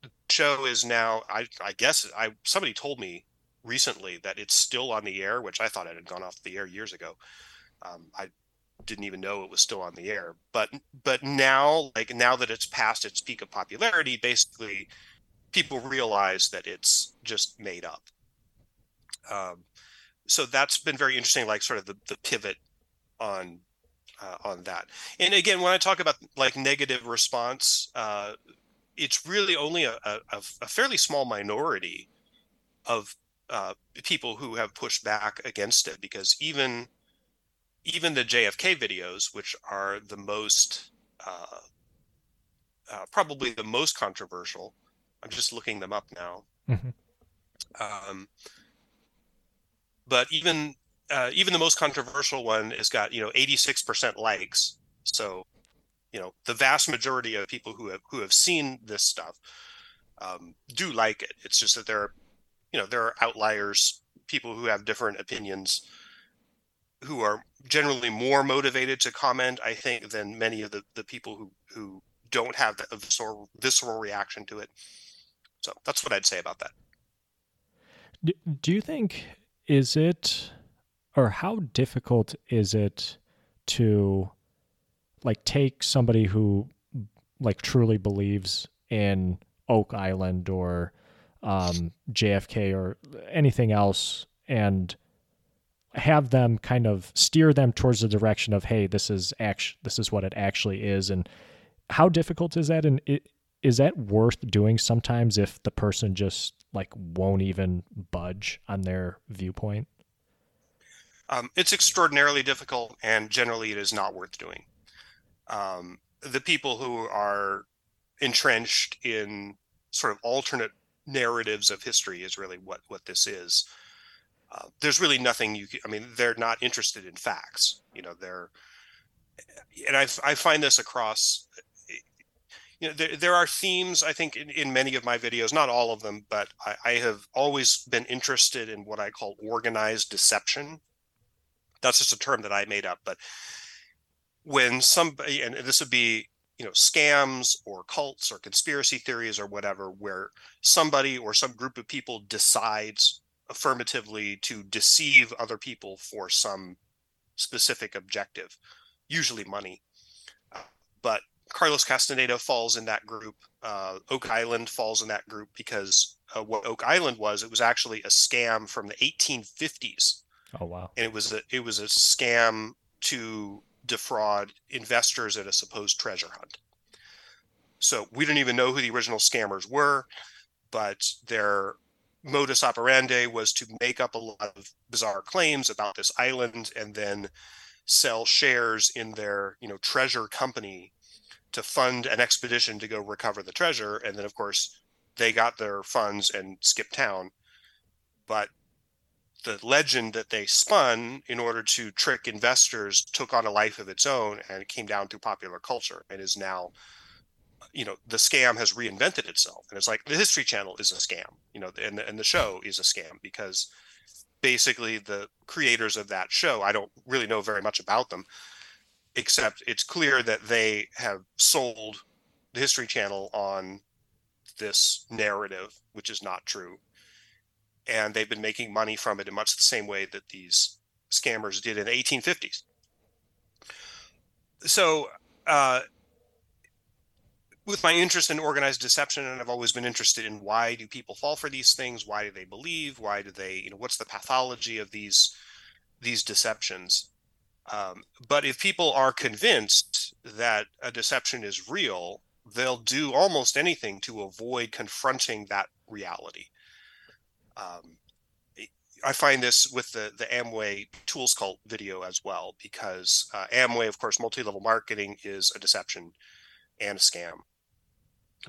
the show is now i i guess i somebody told me recently that it's still on the air which i thought it had gone off the air years ago. Um, i didn't even know it was still on the air. But but now like now that it's past its peak of popularity basically people realize that it's just made up. Um, so that's been very interesting, like sort of the, the pivot on uh, on that. And again, when I talk about like negative response, uh, it's really only a, a, a, fairly small minority of uh, people who have pushed back against it because even even the JFK videos, which are the most uh, uh, probably the most controversial. I'm just looking them up now. Mm-hmm. Um, but even uh, even the most controversial one has got you know 86% likes. So you know the vast majority of people who have who have seen this stuff um, do like it. It's just that there are you know there are outliers, people who have different opinions who are generally more motivated to comment, I think, than many of the, the people who, who don't have the visceral, visceral reaction to it. So that's what I'd say about that. Do you think, is it, or how difficult is it to like take somebody who like truly believes in Oak Island or um, JFK or anything else and have them kind of steer them towards the direction of hey this is act this is what it actually is and how difficult is that? And it, is that worth doing sometimes if the person just like won't even budge on their viewpoint um, it's extraordinarily difficult and generally it is not worth doing um, the people who are entrenched in sort of alternate narratives of history is really what what this is uh, there's really nothing you I mean, they're not interested in facts. You know, they're, and I, I find this across, you know, there, there are themes, I think, in, in many of my videos, not all of them, but I, I have always been interested in what I call organized deception. That's just a term that I made up. But when somebody, and this would be, you know, scams or cults or conspiracy theories or whatever, where somebody or some group of people decides affirmatively to deceive other people for some specific objective, usually money. But Carlos Castaneda falls in that group. Uh, Oak Island falls in that group because uh, what Oak Island was, it was actually a scam from the 1850s. Oh wow! And it was a it was a scam to defraud investors in a supposed treasure hunt. So we don't even know who the original scammers were, but they're modus operandi was to make up a lot of bizarre claims about this island and then sell shares in their you know treasure company to fund an expedition to go recover the treasure. And then of course they got their funds and skipped town. But the legend that they spun in order to trick investors took on a life of its own and it came down through popular culture and is now you know the scam has reinvented itself. And it's like the history channel is a scam you know and, and the show is a scam because basically the creators of that show i don't really know very much about them except it's clear that they have sold the history channel on this narrative which is not true. And they've been making money from it in much the same way that these scammers did in the 1850s so uh, with my interest in organized deception and i've always been interested in why do people fall for these things? Why do they believe? Why do they you know what's the pathology of these these deceptions um, but if people are convinced that a deception is real they'll do almost anything to avoid confronting that reality. Um, I find this with the the Amway Tools Cult video as well because uh, Amway, of course, multi-level marketing is a deception and a scam.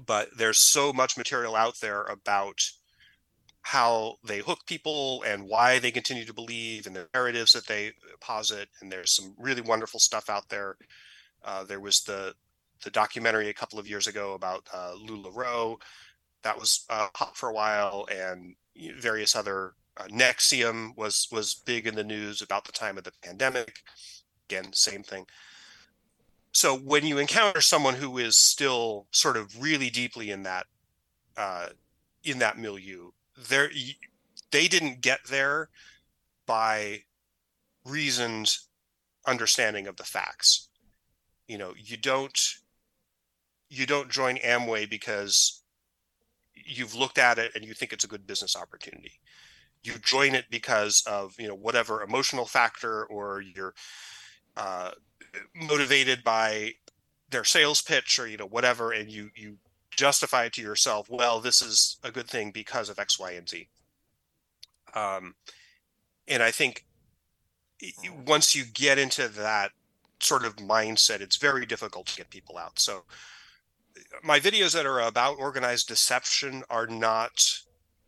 But there's so much material out there about how they hook people and why they continue to believe and the narratives that they posit and there's some really wonderful stuff out there. Uh, there was the the documentary a couple of years ago about uh, LuLaRoe that was uh, hot for a while and various other uh, NXIVM was was big in the news about the time of the pandemic. Again same thing. So when you encounter someone who is still sort of really deeply in that uh, in that milieu, they they didn't get there by reasoned understanding of the facts. You know, you don't you don't join Amway because you've looked at it and you think it's a good business opportunity. You join it because of you know whatever emotional factor or your uh, motivated by their sales pitch or you know whatever and you you justify to yourself well this is a good thing because of x y and z um, and i think once you get into that sort of mindset, it's very difficult to get people out. So my videos that are about organized deception are not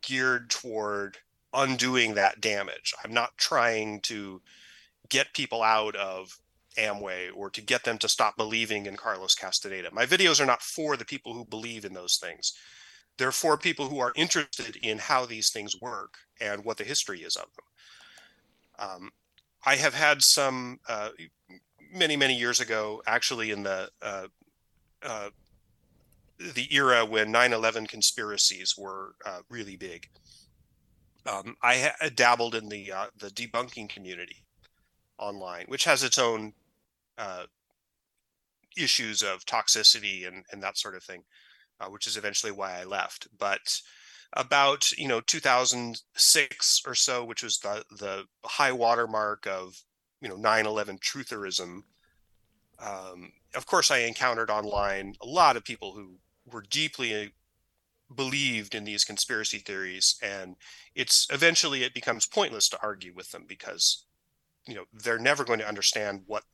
geared toward undoing that damage. I'm not trying to get people out of Amway or to get them to stop believing in Carlos Castaneda. My videos are not for the people who believe in those things. They're for people who are interested in how these things work and what the history is of them. Um, I have had some uh, many many years ago, actually in the uh, uh, the era when 9/11 conspiracies were uh, really big. Um, I ha- dabbled in the uh, the debunking community online, which has its own uh, issues of toxicity and and that sort of thing, which is eventually why I left. But about you know 2006 or so, which was the the high watermark of you know 9/11 trutherism. Um, of course, I encountered online a lot of people who were deeply believed in these conspiracy theories, and it's eventually it becomes pointless to argue with them because you know they're never going to understand what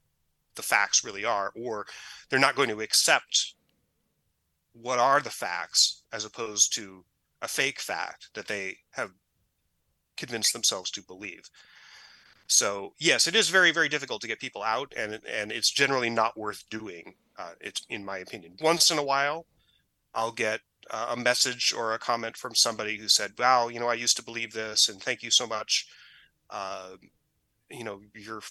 the facts really are, or they're not going to accept what are the facts as opposed to a fake fact that they have convinced themselves to believe. So yes, it is very very difficult to get people out, and and it's generally not worth doing. Uh, it's in my opinion. Once in a while, I'll get a message or a comment from somebody who said, "Wow, you know, I used to believe this, and thank you so much. Uh, you know, your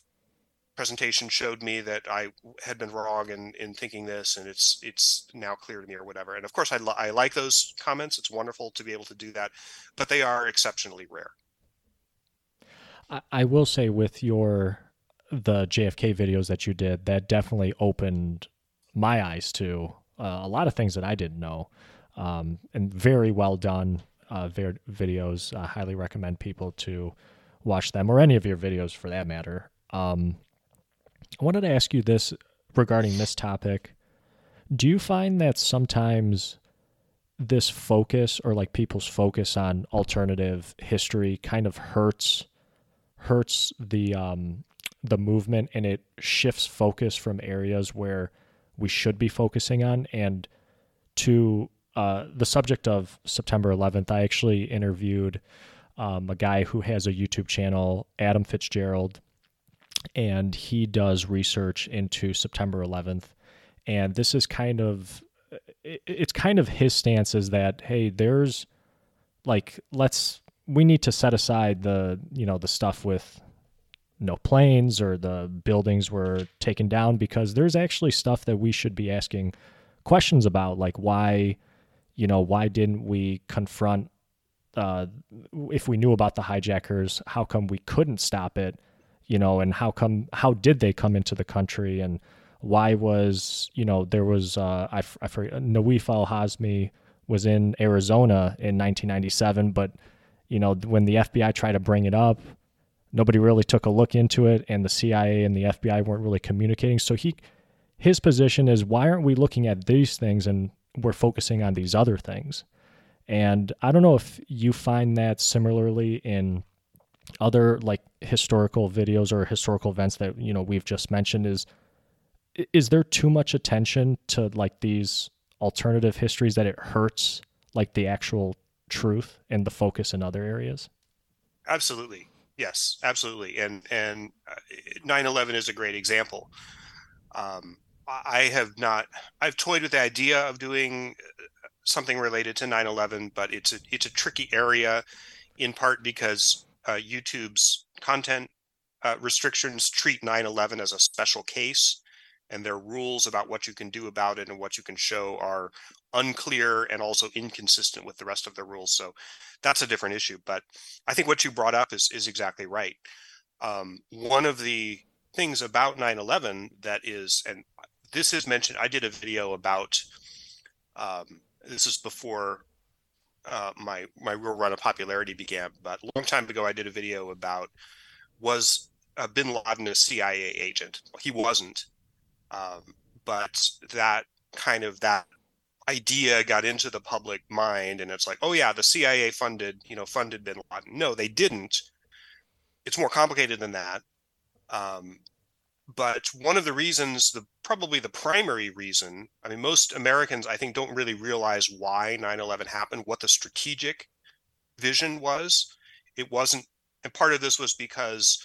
presentation showed me that I had been wrong in, in thinking this, and it's it's now clear to me, or whatever." And of course, I li- I like those comments. It's wonderful to be able to do that, but they are exceptionally rare. I, I will say with your the JFK videos that you did, that definitely opened my eyes to uh, a lot of things that I didn't know, um, and very well done uh, videos. I highly recommend people to watch them or any of your videos for that matter. Um, I wanted to ask you this regarding this topic. Do you find that sometimes this focus or like people's focus on alternative history kind of hurts hurts the um, the movement and it shifts focus from areas where we should be focusing on and to uh, the subject of September 11th. I actually interviewed um, a guy who has a YouTube channel, Adam Fitzgerald, and he does research into September 11th. And this is kind of it's kind of his stance is that hey, there's like let's we need to set aside the you know the stuff with no planes or the buildings were taken down because there's actually stuff that we should be asking questions about like why you know why didn't we confront uh, if we knew about the hijackers how come we couldn't stop it you know and how come how did they come into the country and why was you know there was uh, I, I forget Nawaf al-Hazmi was in Arizona in 1997 but you know, when the FBI tried to bring it up, nobody really took a look into it, and the CIA and the FBI weren't really communicating. So he, his position is, why aren't we looking at these things and we're focusing on these other things? And I don't know if you find that similarly in other like historical videos or historical events that you know we've just mentioned. Is is there too much attention to like these alternative histories that it hurts like the actual truth and the focus in other areas? Absolutely. Yes, absolutely. And and 9/11 uh, is a great example. Um, I have not. I've toyed with the idea of doing uh, something related to 9/11, but it's a it's a tricky area, in part because uh, YouTube's content uh, restrictions treat 9/11 as a special case, and their rules about what you can do about it and what you can show are unclear and also inconsistent with the rest of the rules. So that's a different issue. But I think what you brought up is is exactly right. Um, one of the things about 9/11 that is, and this is mentioned. I did a video about. Um, this is before uh, my my real run of popularity began, but a long time ago, I did a video about was uh, Bin Laden a CIA agent? He wasn't, um, but that kind of that idea got into the public mind and it's like oh yeah the cia funded you know funded bin laden. No they didn't. It's more complicated than that. Um, but one of the reasons, the probably the primary reason, I mean, most Americans, I think, don't really realize why 9/11 happened, what the strategic vision was. It wasn't, and part of this was because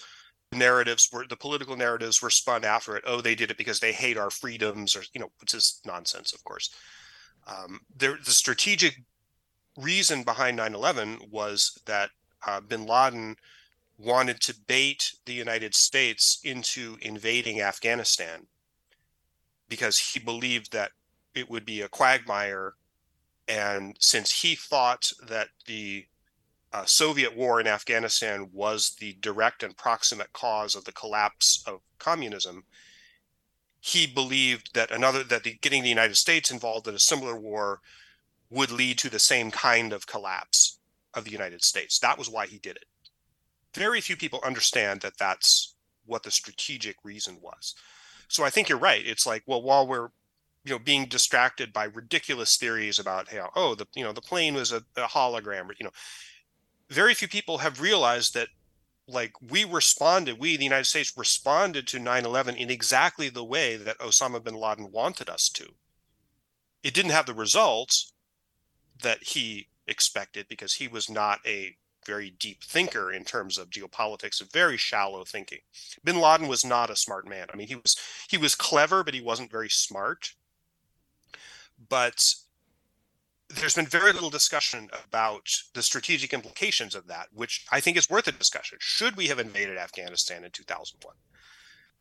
the narratives were the political narratives were spun after it. Oh, they did it because they hate our freedoms, or you know, which is nonsense, of course. Um, there, the strategic reason behind 9/11 was that uh, Bin Laden wanted to bait the United States into invading Afghanistan because he believed that it would be a quagmire. And since he thought that the uh, Soviet war in Afghanistan was the direct and proximate cause of the collapse of communism, he believed that another that the, getting the United States involved in a similar war would lead to the same kind of collapse of the United States. That was why he did it very few people understand that that's what the strategic reason was. So I think you're right. It's like, well, while we're you know being distracted by ridiculous theories about how oh the you know the plane was a, a hologram, you know, very few people have realized that like we responded, we the United States responded to 9/11 in exactly the way that Osama bin Laden wanted us to. It didn't have the results that he expected because he was not a very deep thinker in terms of geopolitics, very shallow thinking. Bin Laden was not a smart man. I mean, he was he was clever, but he wasn't very smart. But there's been very little discussion about the strategic implications of that, which I think is worth a discussion. Should we have invaded Afghanistan in 2001?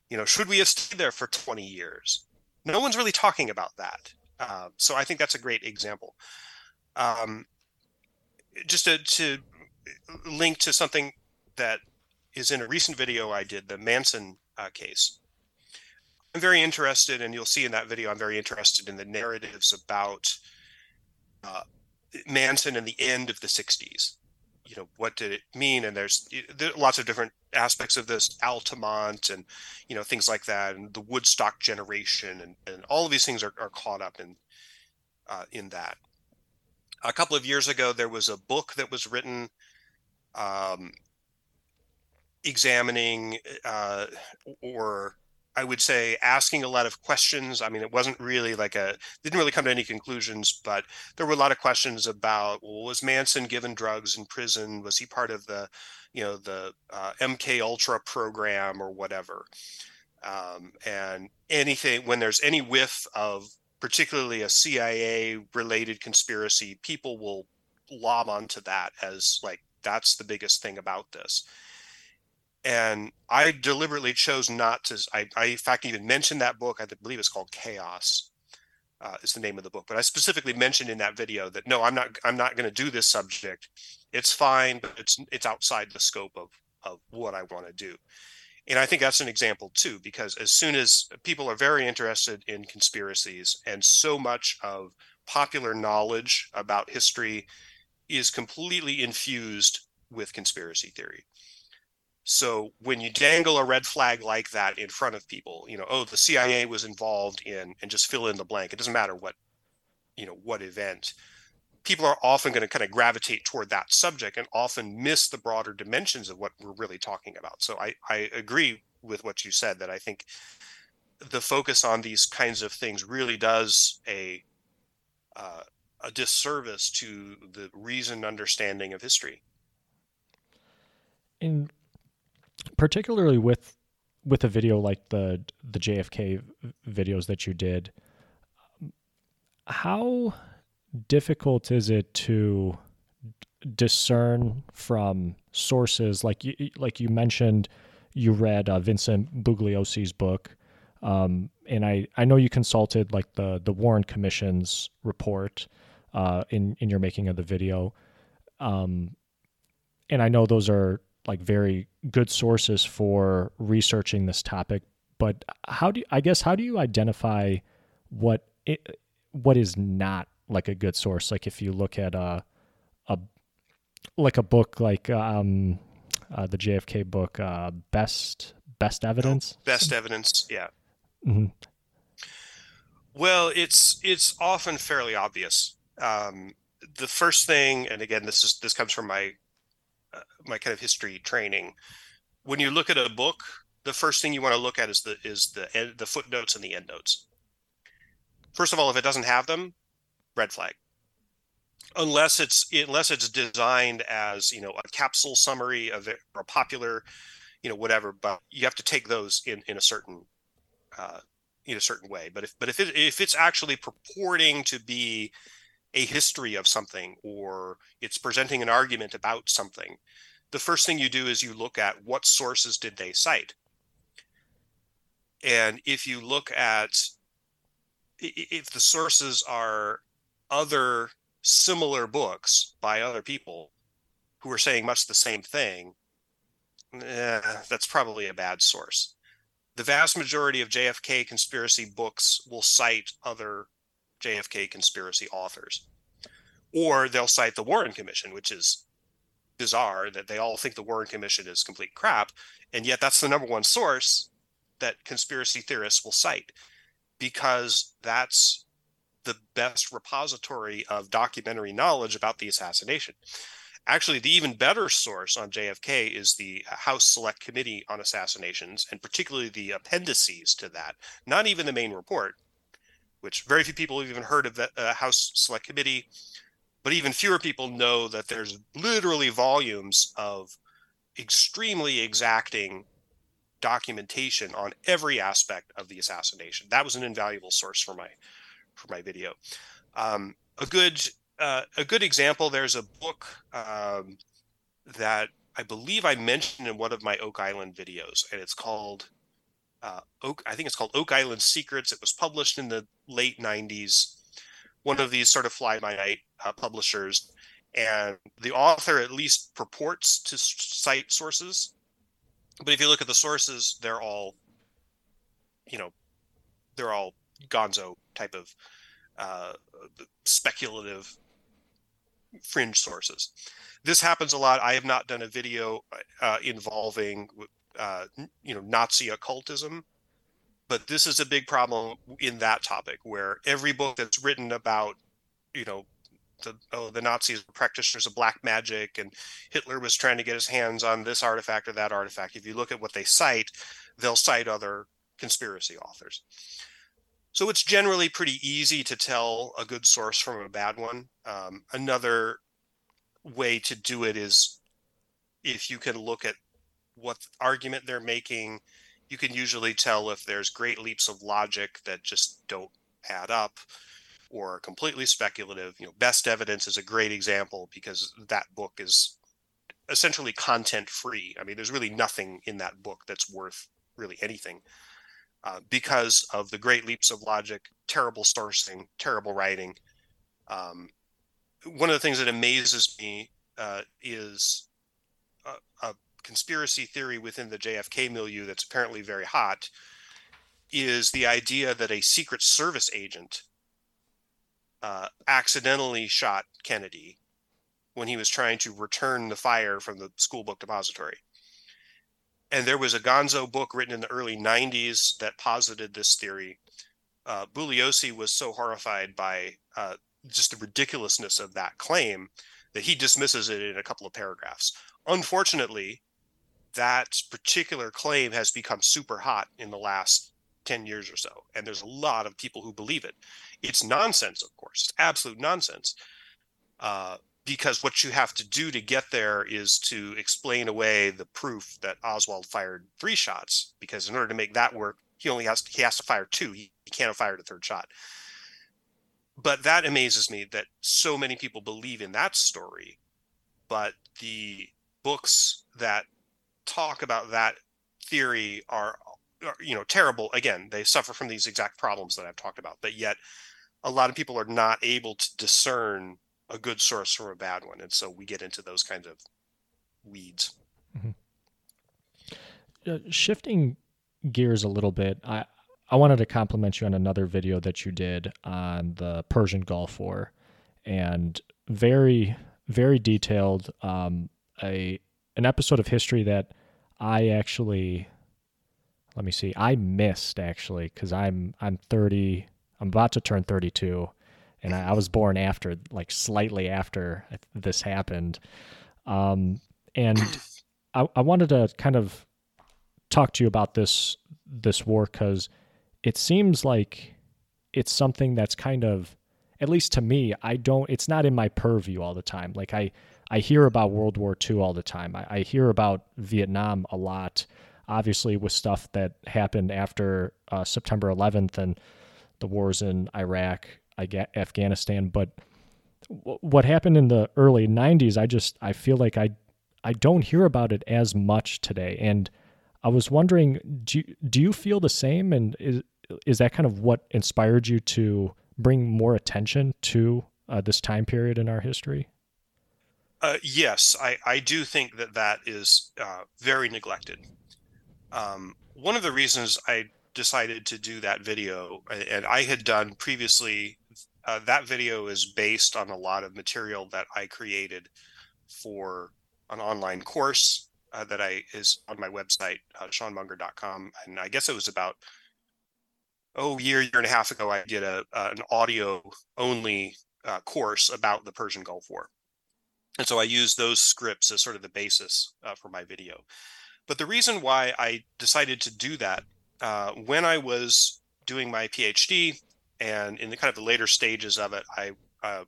You know, should we have stayed there for 20 years? No one's really talking about that. Uh, so I think that's a great example. Um, just to, to link to something that is in a recent video I did, the Manson uh, case. I'm very interested, and you'll see in that video, I'm very interested in the narratives about uh, Manson and the end of the 60s. You know, what did it mean? And there's, there's lots of different aspects of this, Altamont and, you know, things like that, and the Woodstock generation, and, and all of these things are, are caught up in, uh, in that. A couple of years ago, there was a book that was written um, examining uh, or I would say asking a lot of questions. I mean, it wasn't really like a didn't really come to any conclusions, but there were a lot of questions about well, was Manson given drugs in prison? Was he part of the, you know, the uh, MK Ultra program or whatever? Um, and anything when there's any whiff of particularly a CIA related conspiracy, people will lob onto that as like that's the biggest thing about this. And i deliberately chose not to i, I in fact even mentioned that book i believe it's called chaos uh, is the name of the book but i specifically mentioned in that video that no i'm not i'm not going to do this subject. It's fine but it's it's outside the scope of of what i want to do. And i think that's an example too because as soon as people are very interested in conspiracies and so much of popular knowledge about history is completely infused with conspiracy theory. So when you dangle a red flag like that in front of people, you know, oh, the CIA was involved in, and just fill in the blank. It doesn't matter what, you know, what event. People are often going to kind of gravitate toward that subject and often miss the broader dimensions of what we're really talking about. So I, I agree with what you said that I think the focus on these kinds of things really does a uh, a disservice to the reasoned understanding of history. In particularly with with a video like the the JFK videos that you did, how difficult is it to discern from sources like you like you mentioned you read uh, Vincent Bugliosi's book um, and I, I know you consulted like the the Warren Commission's report uh, in in your making of the video. Um, and I know those are like very good sources for researching this topic. But how do you, I guess how do you identify what it, what is not like a good source? Like if you look at a a like a book like um, uh, the JFK book, uh, best best evidence. Oh, best evidence, yeah. Mm-hmm. Well, it's it's often fairly obvious um, the first thing, and again, this is this comes from my uh, my kind of history training. When you look at a book, the first thing you want to look at is the is the end, the footnotes and the endnotes. First of all, if it doesn't have them, red flag. Unless it's unless it's designed as you know a capsule summary of it or a popular, you know whatever, but you have to take those in in a certain uh, in a certain way. But if but if it if it's actually purporting to be a history of something or it's presenting an argument about something, the first thing you do is you look at what sources did they cite. And if you look at if the sources are other similar books by other people who are saying much the same thing, eh, that's probably a bad source. The vast majority of JFK conspiracy books will cite other JFK conspiracy authors, or they'll cite the Warren Commission, which is bizarre that they all think the Warren Commission is complete crap, and yet that's the number one source that conspiracy theorists will cite because that's the best repository of documentary knowledge about the assassination. Actually, the even better source on JFK is the House Select Committee on Assassinations, and particularly the appendices to that, not even the main report, which very few people have even heard of the uh, House Select Committee, but even fewer people know that there's literally volumes of extremely exacting documentation on every aspect of the assassination. That was an invaluable source for my for my video. Um, a good uh, a good example. There's a book um, that I believe I mentioned in one of my Oak Island videos, and it's called uh, Oak. I think it's called Oak Island Secrets. It was published in the late '90s. One of these sort of fly by night uh, publishers, and the author at least purports to cite sources but if you look at the sources, they're all, you know, they're all gonzo type of uh, speculative fringe sources. This happens a lot. I have not done a video uh, involving, uh, you know, Nazi occultism, but this is a big problem in that topic where every book that's written about, you know, the oh the Nazis were practitioners of black magic and Hitler was trying to get his hands on this artifact or that artifact. If you look at what they cite, they'll cite other conspiracy authors. So it's generally pretty easy to tell a good source from a bad one. Um, another way to do it is if you can look at what argument they're making, you can usually tell if there's great leaps of logic that just don't add up or completely speculative. You know, Best Evidence is a great example because that book is essentially content free. I mean, there's really nothing in that book that's worth really anything uh, because of the great leaps of logic, terrible sourcing, terrible writing. Um, one of the things that amazes me uh, is a, a, conspiracy theory within the JFK milieu that's apparently very hot is the idea that a Secret Service agent uh, accidentally shot Kennedy when he was trying to return the fire from the school book depository. And there was a gonzo book written in the early 90s that posited this theory. Uh, Bugliosi was so horrified by uh, just the ridiculousness of that claim that he dismisses it in a couple of paragraphs. Unfortunately, that particular claim has become super hot in the last 10 years or so. And there's a lot of people who believe it. It's nonsense, of course. It's absolute nonsense. Uh, because what you have to do to get there is to explain away the proof that Oswald fired three shots. Because in order to make that work, he only has to, he has to fire two. He, he can't have fired a third shot. But that amazes me that so many people believe in that story. But the books that talk about that theory are you know terrible again they suffer from these exact problems that i've talked about but yet a lot of people are not able to discern a good source from a bad one and so we get into those kinds of weeds mm-hmm. uh, shifting gears a little bit i i wanted to compliment you on another video that you did on the persian gulf war and very very detailed um, a an episode of history that i actually let me see. I missed actually because I'm I'm 30. I'm about to turn 32, and I, I was born after, like slightly after this happened. Um, and I, I wanted to kind of talk to you about this this war because it seems like it's something that's kind of at least to me i don't it's not in my purview all the time like i i hear about world war ii all the time. I, I hear about vietnam a lot obviously with stuff that happened after uh, september 11th and the wars in iraq afghanistan. But w- what happened in the early 90s i just i feel like i i don't hear about it as much today. And i was wondering do you, do you feel the same? And is is that kind of what inspired you to bring more attention to uh, this time period in our history? Uh, yes, I, I do think that that is uh, very neglected. Um, one of the reasons I decided to do that video, and I had done previously, uh, that video is based on a lot of material that I created for an online course uh, that I is on my website, uh, seanmunger.com. And I guess it was about oh year year and a half ago i did a uh, an audio only uh, course about the persian gulf war and so i use those scripts as sort of the basis uh, for my video but the reason why i decided to do that uh, when i was doing my phd and in the kind of the later stages of it i uh,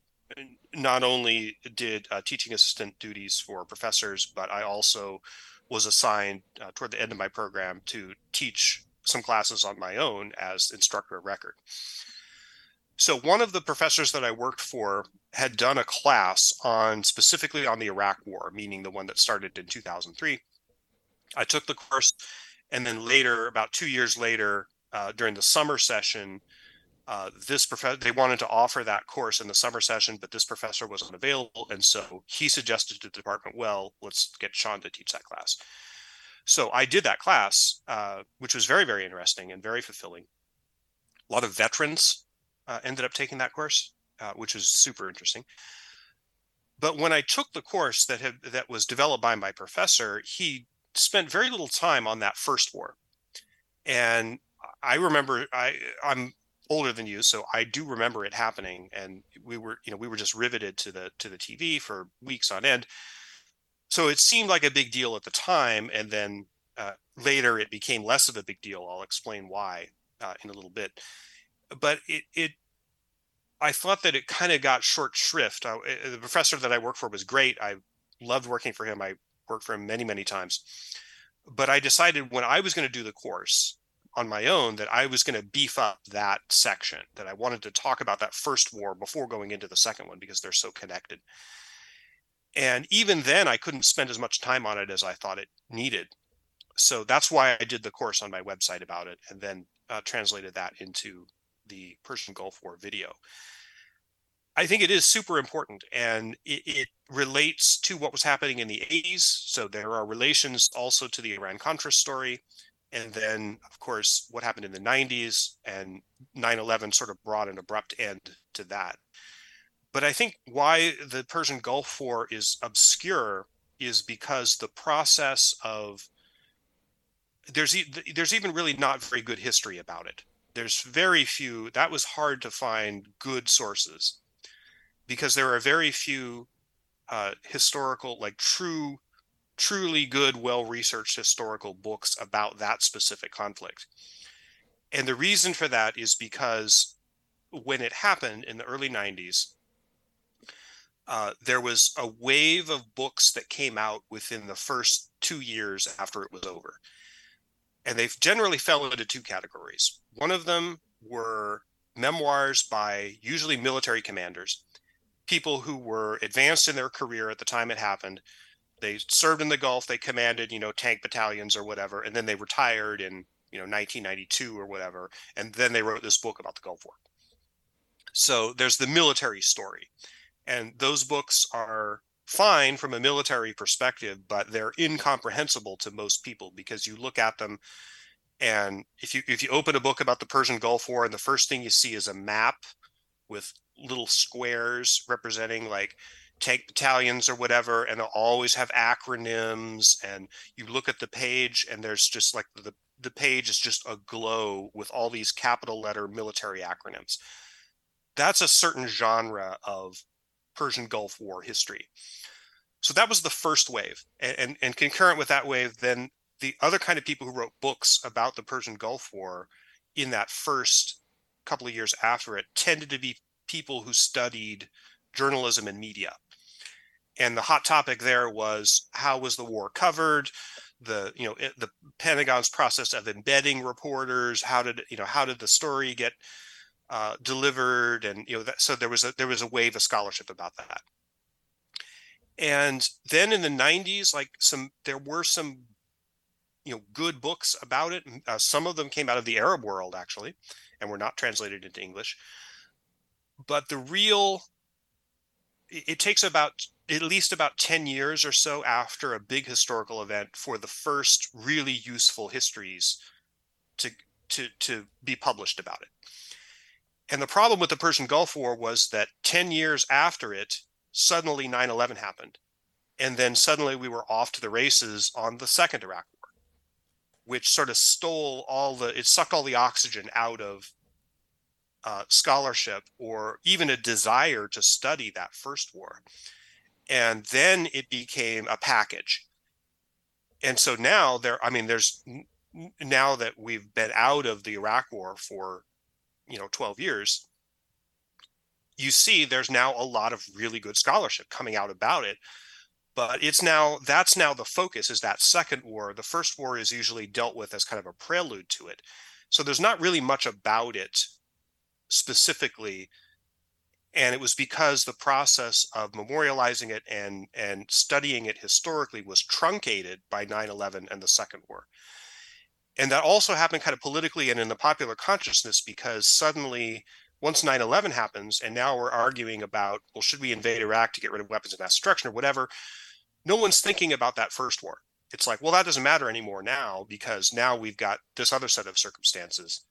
not only did uh, teaching assistant duties for professors but i also was assigned toward the end of my program to teach some classes on my own as instructor of record. So one of the professors that I worked for had done a class on specifically on the Iraq War, meaning the one that started in 2003. I took the course, and then later, about two years later, uh, during the summer session, uh, this professor they wanted to offer that course in the summer session, but this professor was unavailable, and so he suggested to the department, "Well, let's get Sean to teach that class." So I did that class, uh, which was very, very interesting and very fulfilling. A lot of veterans uh, ended up taking that course, uh, which was super interesting. But when I took the course that had that was developed by my professor, he spent very little time on that first war. And I remember I I'm older than you, so I do remember it happening. And we were, you know, we were just riveted to the to the TV for weeks on end so it seemed like a big deal at the time and then uh, later it became less of a big deal i'll explain why uh, in a little bit but it, it i thought that it kind of got short shrift. I, eh, the professor that i worked for was great. I loved working for him. I worked for him many many times. But i decided when i was going to do the course on my own that i was going to beef up that section that i wanted to talk about that first war before going into the second one because they're so connected. And even then, I couldn't spend as much time on it as I thought it needed. So that's why I did the course on my website about it and then uh, translated that into the Persian Gulf War video. I think it is super important and it, it, relates to what was happening in the 80s. So there are relations also to the Iran Contra story. And then, of course, what happened in the 90s and 9 11 sort of brought an abrupt end to that. But I think why the Persian Gulf War is obscure is because the process of there's there's even really not very good history about it. There's very few. That was hard to find good sources because there are very few uh, historical, like true, truly good, well researched historical books about that specific conflict. And the reason for that is because when it happened in the early 90s, uh, there was a wave of books that came out within the first two years after it was over. And they generally fell into two categories. One of them were memoirs by usually military commanders, people who were advanced in their career at the time it happened. They served in the Gulf, they commanded, you know, tank battalions or whatever, and then they retired in, you know, 1992 or whatever. And then they wrote this book about the Gulf War. So there's the military story and those books are fine from a military perspective, but they're incomprehensible to most people because you look at them and if you if you open a book about the Persian Gulf War and the first thing you see is a map with little squares representing like tank battalions or whatever and they'll always have acronyms and you look at the page and there's just like the the page is just aglow with all these capital letter military acronyms. That's a certain genre of Persian Gulf War history. So that was the first wave. And, and, and concurrent with that wave, then the other kind of people who wrote books about the Persian Gulf War in that first couple of years after it tended to be people who studied journalism and media. And the hot topic there was how was the war covered? The you know the Pentagon's process of embedding reporters. How did you know how did the story get uh, delivered? And you know that so there was a there was a wave of scholarship about that. And then in the 90s, like some there were some you know good books about it. Uh, some of them came out of the Arab world actually, and were not translated into English. But the real it takes about at least about 10 years or so after a big historical event for the first really useful histories to to to be published about it. And the problem with the Persian Gulf War was that 10 years after it, suddenly 9/11 happened. And then suddenly we were off to the races on the second Iraq war, which sort of stole all the it sucked all the oxygen out of uh, scholarship or even a desire to study that first war. And then it became a package. And so now there, I mean, there's now that we've been out of the Iraq war for, you know, 12 years, you see there's now a lot of really good scholarship coming out about it but it's now that's now the focus is that second war. The first war is usually dealt with as kind of a prelude to it. So there's not really much about it specifically and it was because the process of memorializing it and and studying it historically was truncated by 9-11 and the second war and that also happened kind of politically and in the popular consciousness because suddenly once 9-11 happens and now we're arguing about well should we invade iraq to get rid of weapons of mass destruction or whatever no one's thinking about that first war. It's like well that doesn't matter anymore now because now we've got this other set of circumstances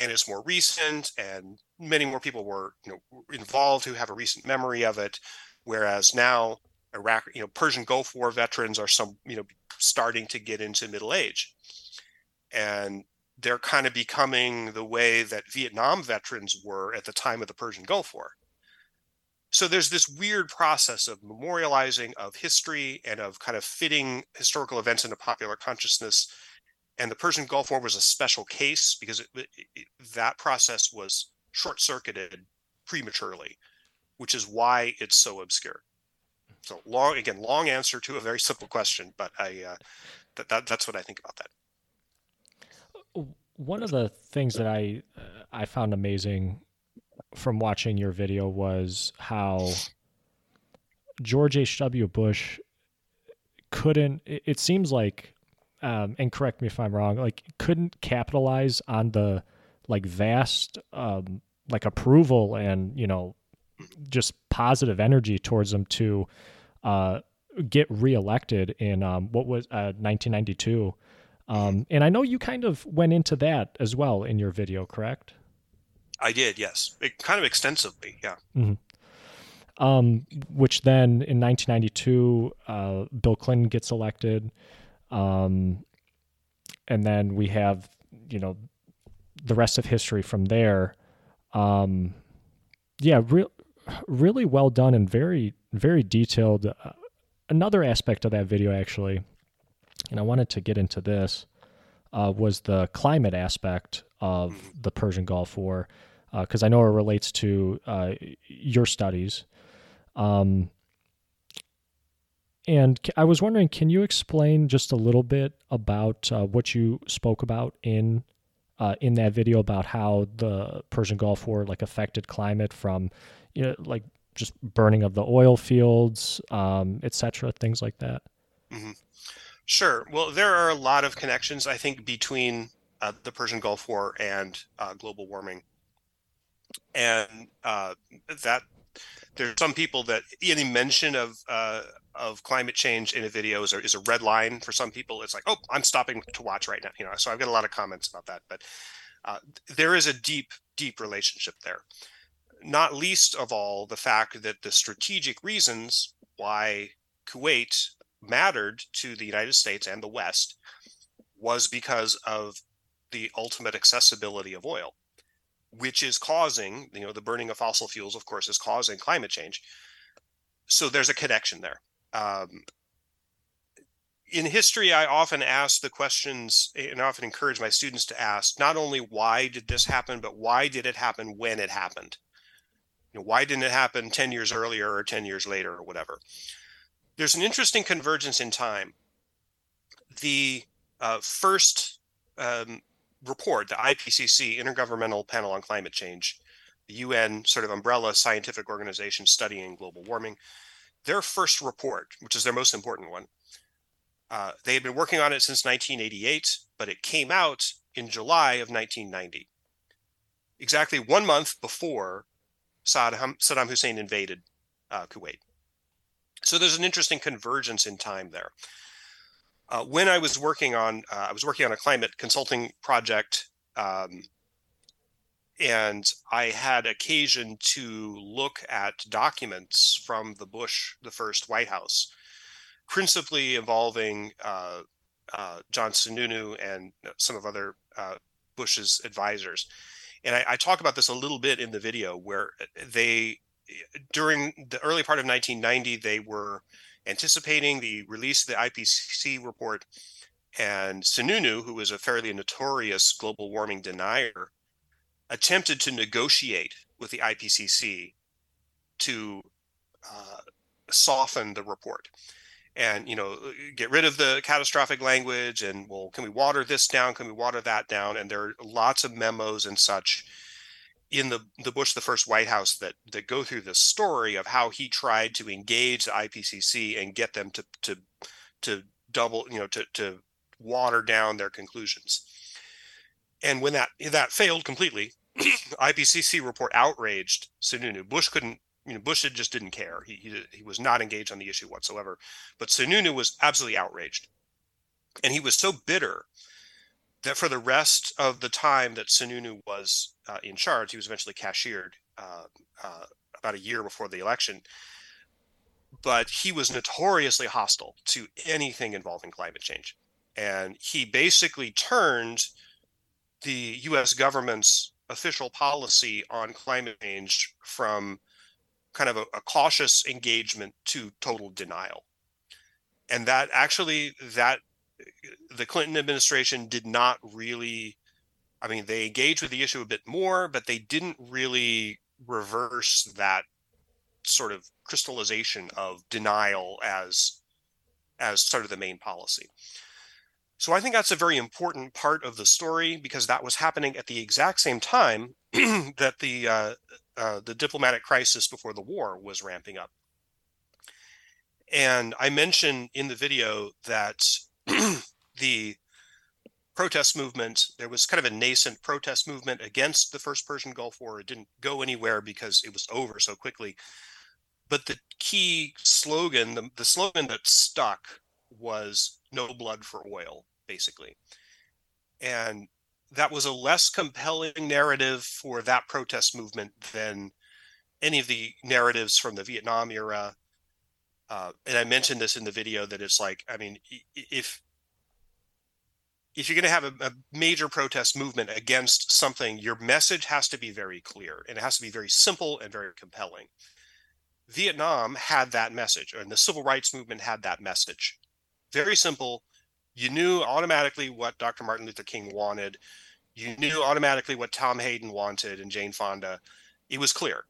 and it's more recent and many more people were you know involved who have a recent memory of it. Whereas now iraq you know persian gulf war veterans are some you know starting to get into middle age and they're kind of becoming the way that vietnam veterans were at the time of the persian gulf war so there's this weird process of memorializing of history and of kind of fitting historical events into popular consciousness and the Persian Gulf War was a special case because it, it, it, that process was short circuited prematurely, which is why it's so obscure. So long again, long answer to a very simple question, but I uh, that, that that's what I think about that. One of the things that I uh, I found amazing from watching your video was how George H. W. Bush couldn't. It, seems like um, and correct me if I'm wrong, like couldn't capitalize on the like vast um, like approval and you know just positive energy towards them to uh, get reelected in um, what was uh, 1992. Um, and I know you kind of went into that as well in your video, correct? I did, yes, it, kind of extensively, yeah. Mm-hmm. Um, which then in 1992, uh, Bill Clinton gets elected. Um, and then we have, you know, the rest of history from there. Um, yeah, re- really well done and very, very detailed. Uh, another aspect of that video, actually, and I wanted to get into this, uh, was the climate aspect of the Persian Gulf War, because uh, I know it relates to uh, your studies. Um, and I was wondering, can you explain just a little bit about uh, what you spoke about in uh, in that video about how the Persian Gulf War like affected climate from, you know, like just burning of the oil fields, um, etc., things like that. Mm-hmm. Sure. Well, there are a lot of connections, I think, between uh, the Persian Gulf War and uh, global warming, and uh, that there's some people that any mention of uh, of climate change in a video is a, is a red line for some people. It's like, oh, I'm stopping to watch right now. You know, so I've got a lot of comments about that. But uh, there is a deep, deep relationship there. Not least of all the fact that the strategic reasons why Kuwait mattered to the United States and the West was because of the ultimate accessibility of oil which is causing, you know, the burning of fossil fuels, of course, is causing climate change. So there's a connection there. Um, in history, I often ask the questions and often encourage my students to ask not only why did this happen, but why did it happen when it happened? You know, why didn't it happen 10 years earlier or 10 years later or whatever? There's an interesting convergence in time. The uh, first um, report, the IPCC, Intergovernmental Panel on Climate Change, the UN sort of umbrella scientific organization studying global warming, their first report, which is their most important one, uh, they had been working on it since 1988, but it came out in July of 1990, exactly one month before Saddam, Hussein invaded uh, Kuwait. So there's an interesting convergence in time there. Uh, when I was working on, uh, I was working on a climate consulting project, um, and I had occasion to look at documents from the Bush, the first White House, principally involving uh, uh, John Sununu and some of other uh, Bush's advisors. And I, I, talk about this a little bit in the video where they, during the early part of 1990, they were anticipating the release of the IPCC report. And Sununu, who was a fairly notorious global warming denier, attempted to negotiate with the IPCC to uh, soften the report and you know get rid of the catastrophic language and well can we water this down can we water that down and there are lots of memos and such in the the bush the first white house that that go through this story of how he tried to engage the ipcc and get them to to to double you know to to water down their conclusions and when that that failed completely ipcc report outraged sununu bush couldn't you know, Bush just didn't care. He, he, he was not engaged on the issue whatsoever. But Sununu was absolutely outraged. And he was so bitter that for the rest of the time that Sununu was uh, in charge, he was eventually cashiered uh, uh, about a year before the election. But he was notoriously hostile to anything involving climate change. And he basically turned the US government's official policy on climate change from kind of a, a cautious engagement to total denial and that actually that the clinton administration did not really i mean they engaged with the issue a bit more but they didn't really reverse that sort of crystallization of denial as as sort of the main policy so i think that's a very important part of the story because that was happening at the exact same time that the uh, uh, the diplomatic crisis before the war was ramping up. And I mentioned in the video that the protest movement, there was kind of a nascent protest movement against the first Persian Gulf War. It didn't go anywhere because it was over so quickly. But the key slogan, the, the slogan that stuck was no blood for oil, basically. And that was a less compelling narrative for that protest movement than any of the narratives from the Vietnam era. Uh, and I mentioned this in the video that it's like, I mean, if if you're going to have a, a, major protest movement against something, your message has to be very clear and it has to be very simple and very compelling. Vietnam had that message, and the civil rights movement had that message. Very simple, you knew automatically what Dr. Martin Luther King wanted. You knew automatically what Tom Hayden wanted and Jane Fonda. It was clear.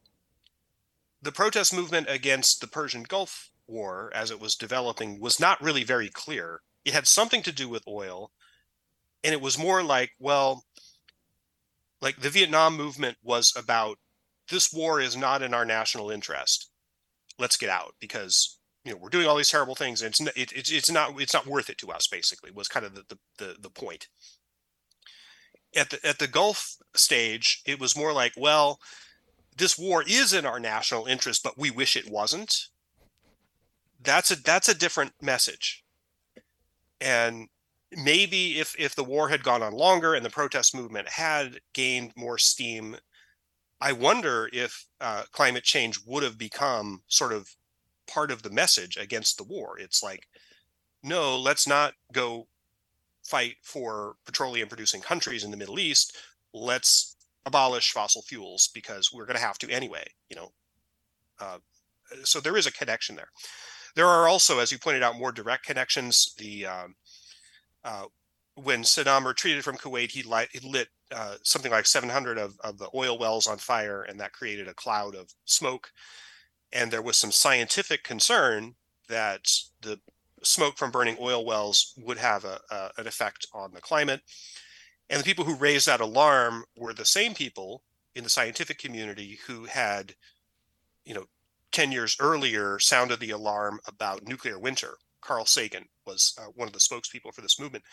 The protest movement against the Persian Gulf War, as it was developing, was not really very clear. It had something to do with oil, and it was more like, well, like the Vietnam movement was about this war is not in our national interest. Let's get out because you know we're doing all these terrible things and it's it, it's it's not it's not worth it to us basically was kind of the the the, the point at the at the gulf stage it was more like well this war is in our national interest but we wish it wasn't that's a that's a different message and maybe if if the war had gone on longer and the protest movement had gained more steam i wonder if uh, climate change would have become sort of part of the message against the war. It's like, no, let's not go fight for petroleum producing countries in the Middle East. Let's abolish fossil fuels because we're going to have to anyway, you know. Uh, so there is a connection there. There are also, as you pointed out, more direct connections. The um, uh, when Saddam retreated from Kuwait, he, he lit uh, something like 700 of, of the oil wells on fire, and that created a cloud of smoke. And there was some scientific concern that the smoke from burning oil wells would have a, a, an effect on the climate. And the people who raised that alarm were the same people in the scientific community who had, you know, 10 years earlier sounded the alarm about nuclear winter. Carl Sagan was uh, one of the spokespeople for this movement.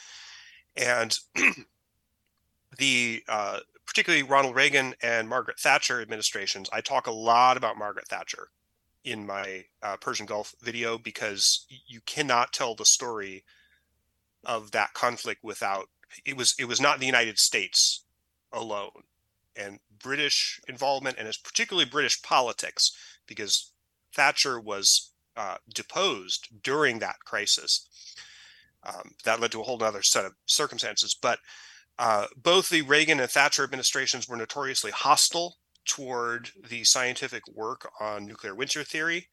And the uh, particularly Ronald Reagan and Margaret Thatcher administrations, I talk a lot about Margaret Thatcher in my uh, Persian Gulf video because you cannot tell the story of that conflict without it was it was not the United States alone and British involvement and it's particularly British politics because Thatcher was uh, deposed during that crisis. Um, that led to a whole other set of circumstances. But uh, both the Reagan and Thatcher administrations were notoriously hostile toward the scientific work on nuclear winter theory.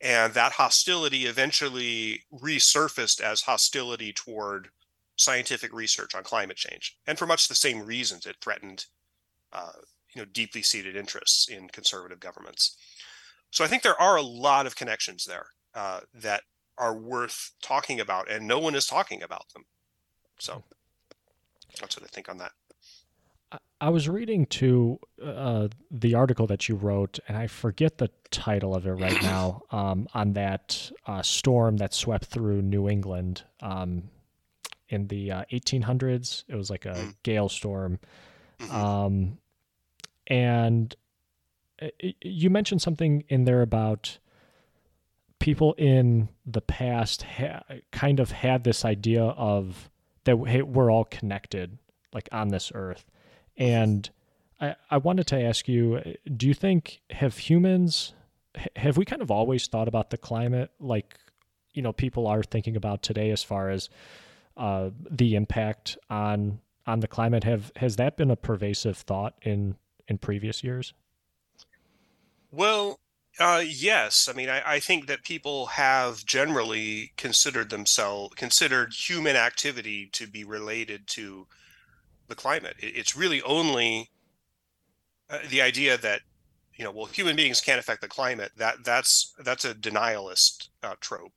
And that hostility eventually resurfaced as hostility toward scientific research on climate change. And for much the same reasons, it threatened uh, you know, deeply seated interests in conservative governments. So I think there are a lot of connections there uh, that are worth talking about, and no one is talking about them. So that's what I think on that. I was reading to uh, the article that you wrote, and I forget the title of it right now. Um, on that uh, storm that swept through New England um, in the uh, 1800s, it was like a mm-hmm. gale storm, mm-hmm. um, and you mentioned something in there about people in the past ha- kind of had this idea of that we're all connected like on this earth. And I, I wanted to ask you do you think have humans have we kind of always thought about the climate like you know people are thinking about today as far as uh, the impact on on the climate? Have has that been a pervasive thought in in previous years well, uh, yes. I mean, I, I, think that people have generally considered themselves considered human activity to be related to the climate. It, it's really only uh, the idea that you know, well, human beings can't affect the climate. That that's that's a denialist uh, trope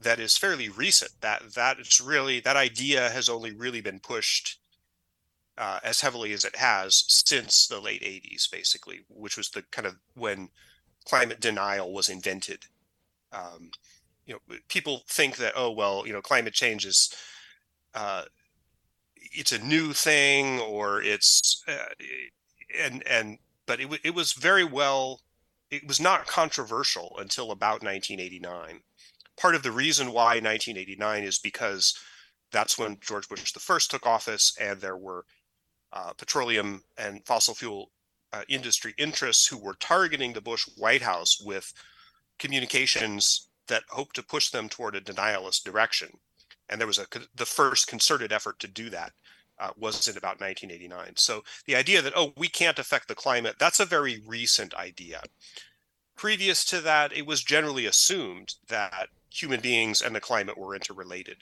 that is fairly recent. That that it's really that idea has only really been pushed uh, as heavily as it has since the late 80s, basically, which was the kind of when climate denial was invented. Um, you know, people think that oh well, you know, climate change is uh, it's a new thing or it's uh, and and but it it was very well it was not controversial until about 1989. Part of the reason why 1989 is because that's when George Bush the first took office, and there were uh, petroleum and fossil fuel uh, industry interests who were targeting the Bush White House with communications that hoped to push them toward a denialist direction. And there was a the first concerted effort to do that uh, was in about 1989. So the idea that oh we can't affect the climate that's a very recent idea. Previous to that, it was generally assumed that human beings and the climate were interrelated.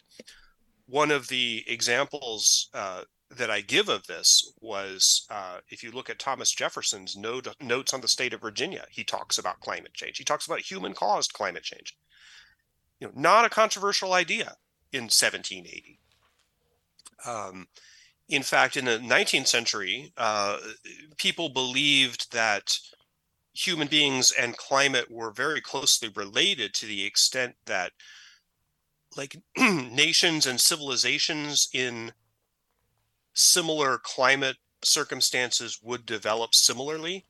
One of the examples uh, that I give of this was uh, if you look at Thomas Jefferson's note, notes on the state of Virginia, he talks about climate change. He talks about human caused climate change. You know, not a controversial idea in 1780. Um, in fact, in the 19th century, uh, people believed that human beings and climate were very closely related to the extent that like nations and civilizations in similar climate circumstances would develop similarly.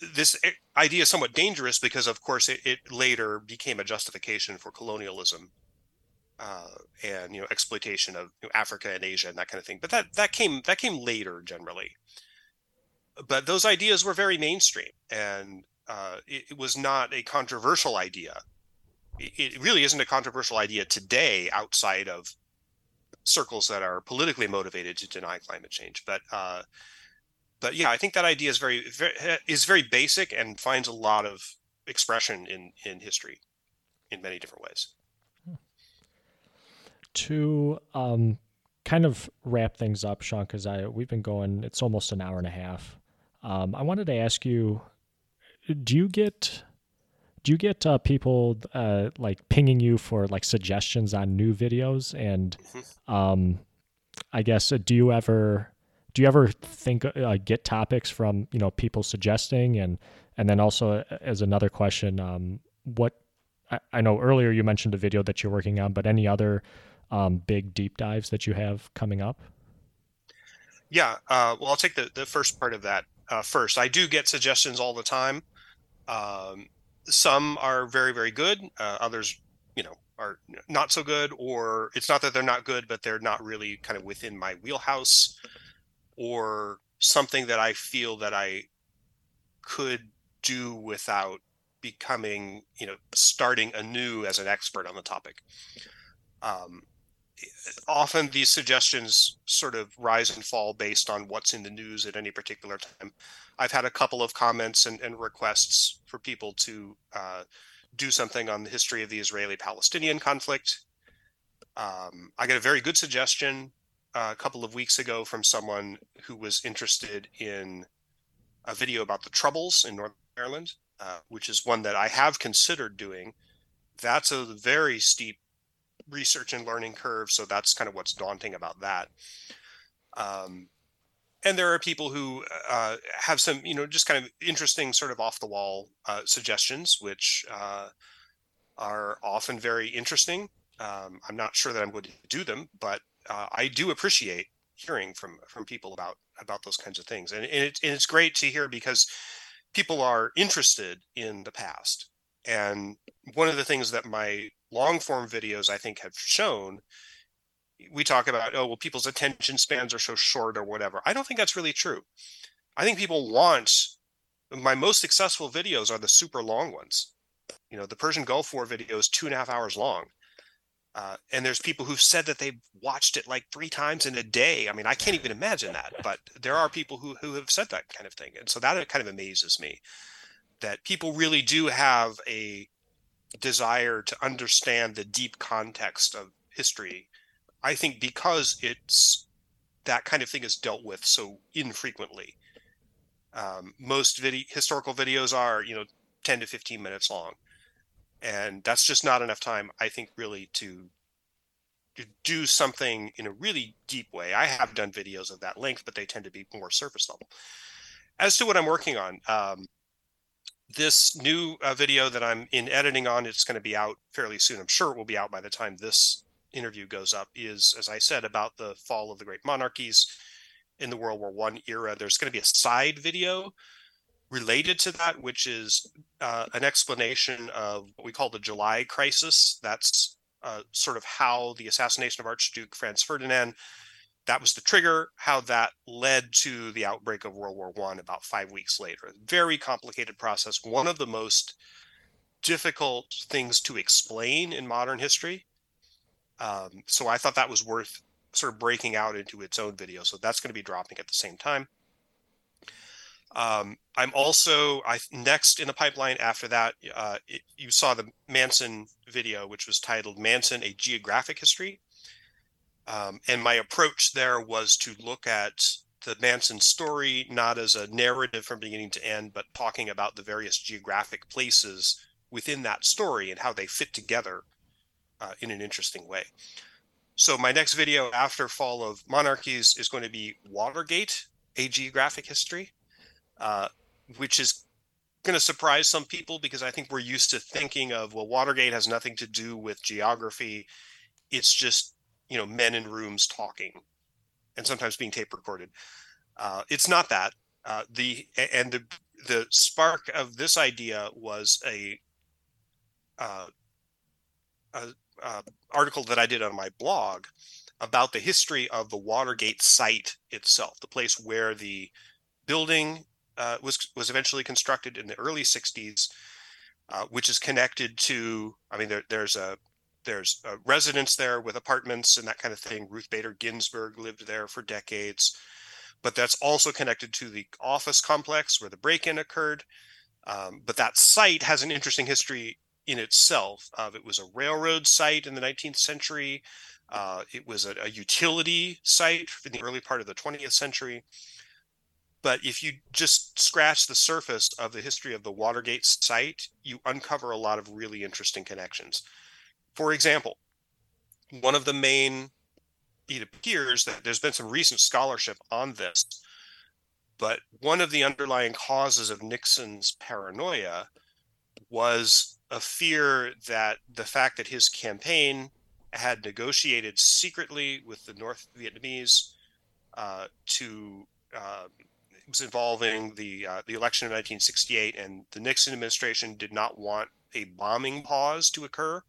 This idea is somewhat dangerous because, of course, it, it later became a justification for colonialism uh, and you know exploitation of you know, Africa and Asia and that kind of thing. But that that came that came later generally. But those ideas were very mainstream, and uh, it, it, was not a controversial idea. It, it really isn't a controversial idea today outside of circles that are politically motivated to deny climate change. But uh, but yeah, I think that idea is very, very is very basic and finds a lot of expression in in history. in many different ways. To um, kind of wrap things up, Sean, because I we've been going. It's almost an hour and a half. Um, I wanted to ask you: Do you get do you get uh, people uh, like pinging you for like suggestions on new videos? And mm-hmm. um, I guess uh, do you ever do you ever think uh, get topics from you know people suggesting and and then also uh, as another question, um, what I, I know earlier you mentioned a video that you're working on, but any other um, big deep dives that you have coming up? Yeah, uh, well, I'll take the, the first part of that uh, first. I do get suggestions all the time. Um, some are very, very good. Uh, others, you know, are not so good, or it's not that they're not good, but they're not really kind of within my wheelhouse, or something that I feel that I could do without becoming, you know, starting anew as an expert on the topic. Um, often these suggestions sort of rise and fall based on what's in the news at any particular time. I've had a couple of comments and, and requests for people to uh, do something on the history of the Israeli Palestinian conflict. Um, I got a very good suggestion uh, a couple of weeks ago from someone who was interested in a video about the Troubles in Northern Ireland, uh, which is one that I have considered doing. That's a very steep research and learning curve. So that's kind of what's daunting about that. Um, and there are people who uh, have some, you know, just kind of interesting, sort of off the wall uh, suggestions, which uh, are often very interesting. Um, I'm not sure that I'm going to do them, but uh, I do appreciate hearing from from people about about those kinds of things, and, and, it, and it's great to hear because people are interested in the past. And one of the things that my long form videos I think have shown we talk about oh well people's attention spans are so short or whatever. I don't think that's really true. I think people want my most successful videos are the super long ones. You know the persian gulf war video is two and a half hours long. Uh, and there's people who've said that they've watched it like three times in a day. I mean i can't even imagine that but there are people who, who have said that kind of thing. And so that kind of amazes me that people really do have a desire to understand the deep context of history. I think because it's that kind of thing is dealt with so infrequently. Um, most video, historical videos are, you know, 10 to 15 minutes long. And that's just not enough time, I think, really to, to do something in a really deep way. I have done videos of that length, but they tend to be more surface level. As to what I'm working on, um, this new uh, video that I'm in editing on, it's going to be out fairly soon. I'm sure it will be out by the time this interview goes up. Is as I said about the fall of the great monarchies in the World War One era. There's going to be a side video related to that, which is uh, an explanation of what we call the July crisis. That's uh, sort of how the assassination of Archduke Franz Ferdinand that was the trigger how that led to the outbreak of world war one about five weeks later very complicated process one of the most difficult things to explain in modern history um, so i thought that was worth sort of breaking out into its own video. So that's going to be dropping at the same time. Um, i'm also i next in the pipeline after that uh, it, you saw the manson video which was titled manson a geographic history. Um, and my approach there was to look at the Manson story not as a narrative from beginning to end, but talking about the various geographic places within that story and how they fit together uh, in an interesting way. So my next video after Fall of Monarchies is going to be Watergate, a geographic history, uh, which is going to surprise some people because I think we're used to thinking of well, Watergate has nothing to do with geography. It's just you know men in rooms talking and sometimes being tape recorded uh, it's not that uh, the and the the spark of this idea was a, uh, a, a article that I did on my blog about the history of the Watergate site itself, the place where the building uh, was was eventually constructed in the early '60s, uh, which is connected to. I mean, there, there's a there's a residence there with apartments and that kind of thing. Ruth Bader Ginsburg lived there for decades, but that's also connected to the office complex where the break-in occurred. Um, but that site has an interesting history in itself. Uh, it was a railroad site in the 19th century. Uh, it was a, a, utility site in the early part of the 20th century. But if you just scratch the surface of the history of the Watergate site, you uncover a lot of really interesting connections. For example, one of the main, it appears that there's been some recent scholarship on this, but one of the underlying causes of Nixon's paranoia was a fear that the fact that his campaign had negotiated secretly with the North Vietnamese uh, to uh, was involving the uh, the election of 1968, and the Nixon administration did not want a bombing pause to occur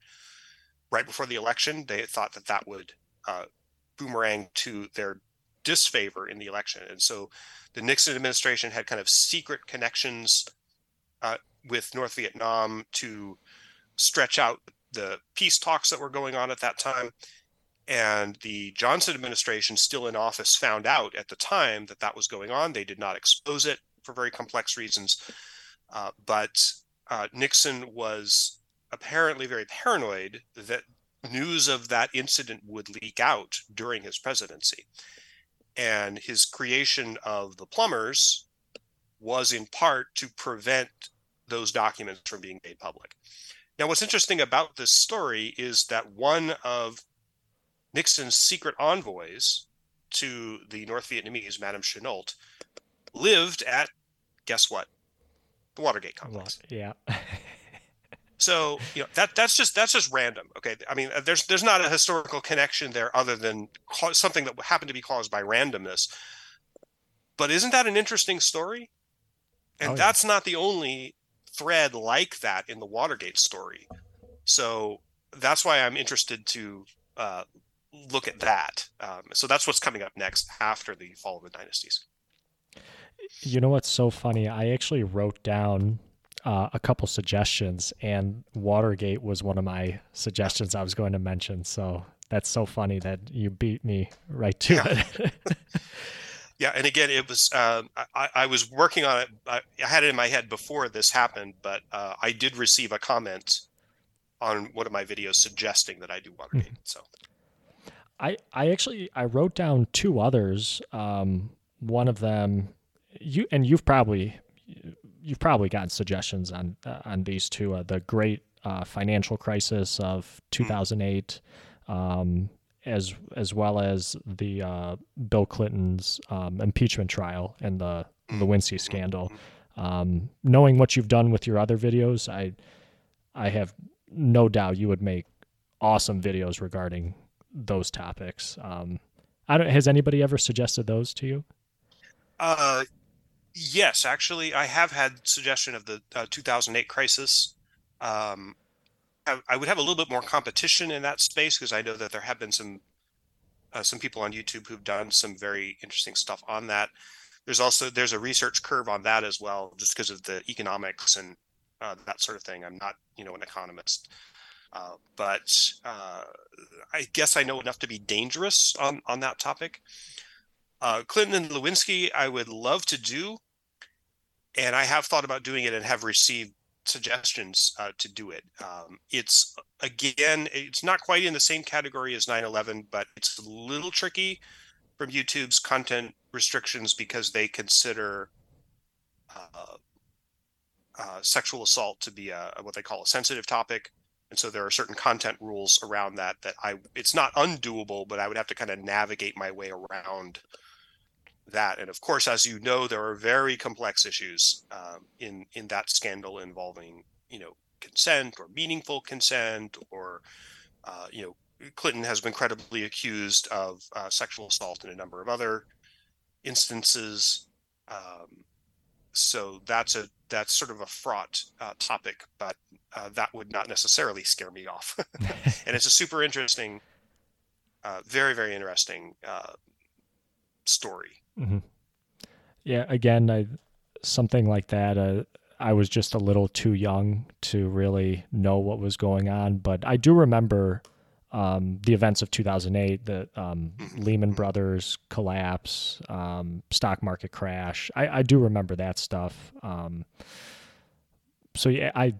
right before the election. They thought that that would uh, boomerang to their disfavor in the election, and so the Nixon administration had kind of secret connections uh, with North Vietnam to stretch out the peace talks that were going on at that time. And the Johnson administration, still in office, found out at the time that that was going on. They did not expose it for very complex reasons. Uh, but uh, Nixon was apparently very paranoid that news of that incident would leak out during his presidency. And his creation of the plumbers was in part to prevent those documents from being made public. Now, what's interesting about this story is that one of Nixon's secret envoys to the North Vietnamese, Madame Chennault, lived at, guess what? The Watergate complex. Yeah. so you know that that's just that's just random. Okay, I mean, uh, there's there's not a historical connection there other than something that happened to be caused by randomness. But isn't that an interesting story? And oh, that's not the only thread like that in the Watergate story. So that's why I'm interested to uh, look at that. Um, so that's what's coming up next after the fall of the dynasties. You know what's so funny? I actually wrote down uh, a couple suggestions, and Watergate was one of my suggestions I was going to mention. So that's so funny that you beat me right to yeah. it. Yeah, and again, it was um, I, I, was working on it. I, I, had it in my head before this happened, but uh, I did receive a comment on one of my videos suggesting that I do Watergate. Mm-hmm. So, I I actually I wrote down two others. Um, one of them, you and you've probably you've probably gotten suggestions on uh, on these two. Uh, the Great uh, Financial Crisis of 2008. Mm-hmm. Um, as as well as the uh, Bill Clinton's um, impeachment trial and the Lewinsky scandal. Um, knowing what you've done with your other videos, I I have no doubt you would make awesome videos regarding those topics. Um, I don't. Has anybody ever suggested those to you? Uh, yes, actually, I have had suggestion of the uh, 2008 crisis. Um, I would have a little bit more competition in that space because I know that there have been some uh, some people on YouTube who've done some very interesting stuff on that. There's also there's a research curve on that as well, just because of the economics and uh, that sort of thing. I'm not you know an economist, uh, but uh, I guess I know enough to be dangerous on on that topic. Uh, Clinton and Lewinsky, I would love to do, and I have thought about doing it and have received suggestions uh, to do it. Um, it's again, it's not quite in the same category as 9/11, but it's a little tricky from YouTube's content restrictions because they consider uh, uh, sexual assault to be a what they call a sensitive topic, and so there are certain content rules around that that I it's not undoable, but I would have to kind of navigate my way around that. And of course, as you know, there are very complex issues um, in in that scandal involving you know consent or meaningful consent or uh, you know Clinton has been credibly accused of uh, sexual assault in a number of other instances. Um, so that's a that's sort of a fraught uh, topic, but uh, that would not necessarily scare me off. and it's a super interesting, uh, very very interesting uh, story. Mm-hmm. Yeah, again, I, something like that. Uh, I was just a little too young to really know what was going on, but I do remember um, the events of 2008, the um, mm-hmm. Lehman Brothers collapse, um, stock market crash. I, I, do remember that stuff. Um, so yeah, I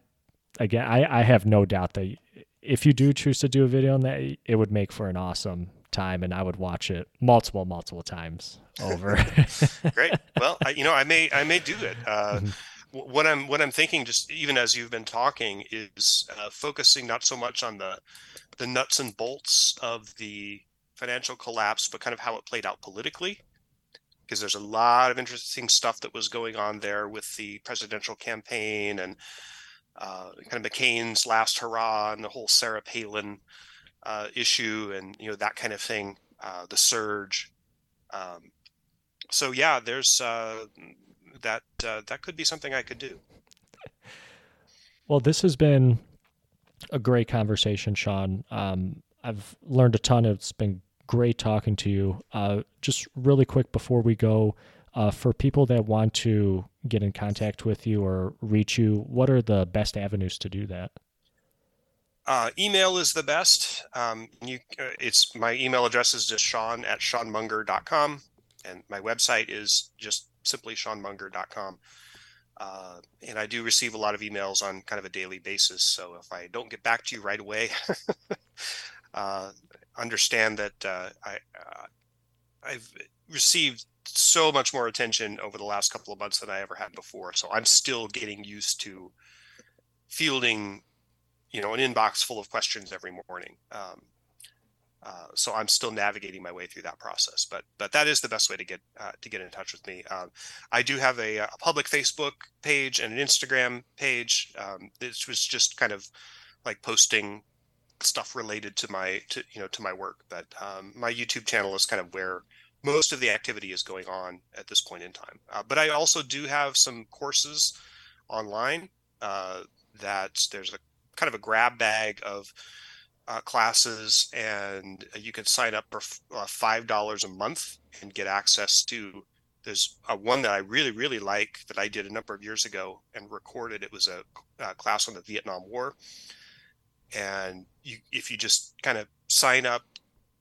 again, I, I have no doubt that if you do choose to do a video on that, it would make for an awesome time, and I would watch it multiple, multiple times over. Great. Well, I, you know, I may, I may do it. Uh, mm-hmm. What I'm, what I'm thinking, just even as you've been talking, is uh, focusing not so much on the, the nuts and bolts of the financial collapse, but kind of how it played out politically because there's a lot of interesting stuff that was going on there with the presidential campaign and uh, kind of McCain's last hurrah and the whole Sarah Palin uh, issue and you know that kind of thing, uh, the surge. Um, so yeah, there's uh, that uh, that could be something I could do. Well, this has been a great conversation, Sean. Um, I've learned a ton. It's been great talking to you. Uh, just really quick before we go, uh, for people that want to get in contact with you or reach you, what are the best avenues to do that? Uh, email is the best. Um, you, uh, it's my email address is just Sean at SeanMunger.com, and my website is just simply SeanMunger.com. Uh, and I do receive a lot of emails on kind of a daily basis. So if I don't get back to you right away, uh, understand that uh, I uh, I've received so much more attention over the last couple of months than I ever had before. So I'm still getting used to fielding, you know, an inbox full of questions every morning. Um, uh, so I'm still navigating my way through that process, but but that is the best way to get uh, to get in touch with me. Um, I do have a, a, public Facebook page and an Instagram page. Um, this was just kind of like posting stuff related to my to you know to my work but um, my youtube channel is kind of where most of the activity is going on at this point in time uh, but i also do have some courses online uh, that there's a kind of a grab bag of uh, classes and you can sign up for uh, five dollars a month and get access to there's a one that i really really like that i did a number of years ago and recorded. It was a, a class on the vietnam war. And you if you just kind of sign up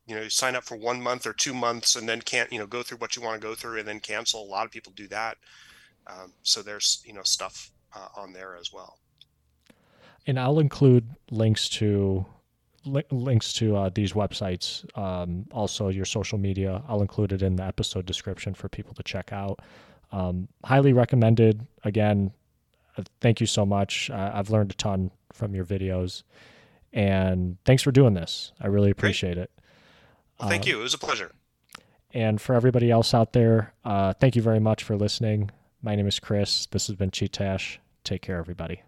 you know sign up for one month or two months and then can't you know go through what you want to go through and then cancel a lot of people do that. Um, so there's you know stuff uh, on there as well and i'll include links to li- links to uh, these websites um, also your social media i'll include it in the episode description for people to check out um, highly recommended again uh, thank you so much uh, i've learned a ton from your videos and thanks for doing this. I really appreciate Great. it. Well, thank uh, you. It was a pleasure. And for everybody else out there, uh, thank you very much for listening. My name is Chris. This has been Chee-Tash. Take care, everybody.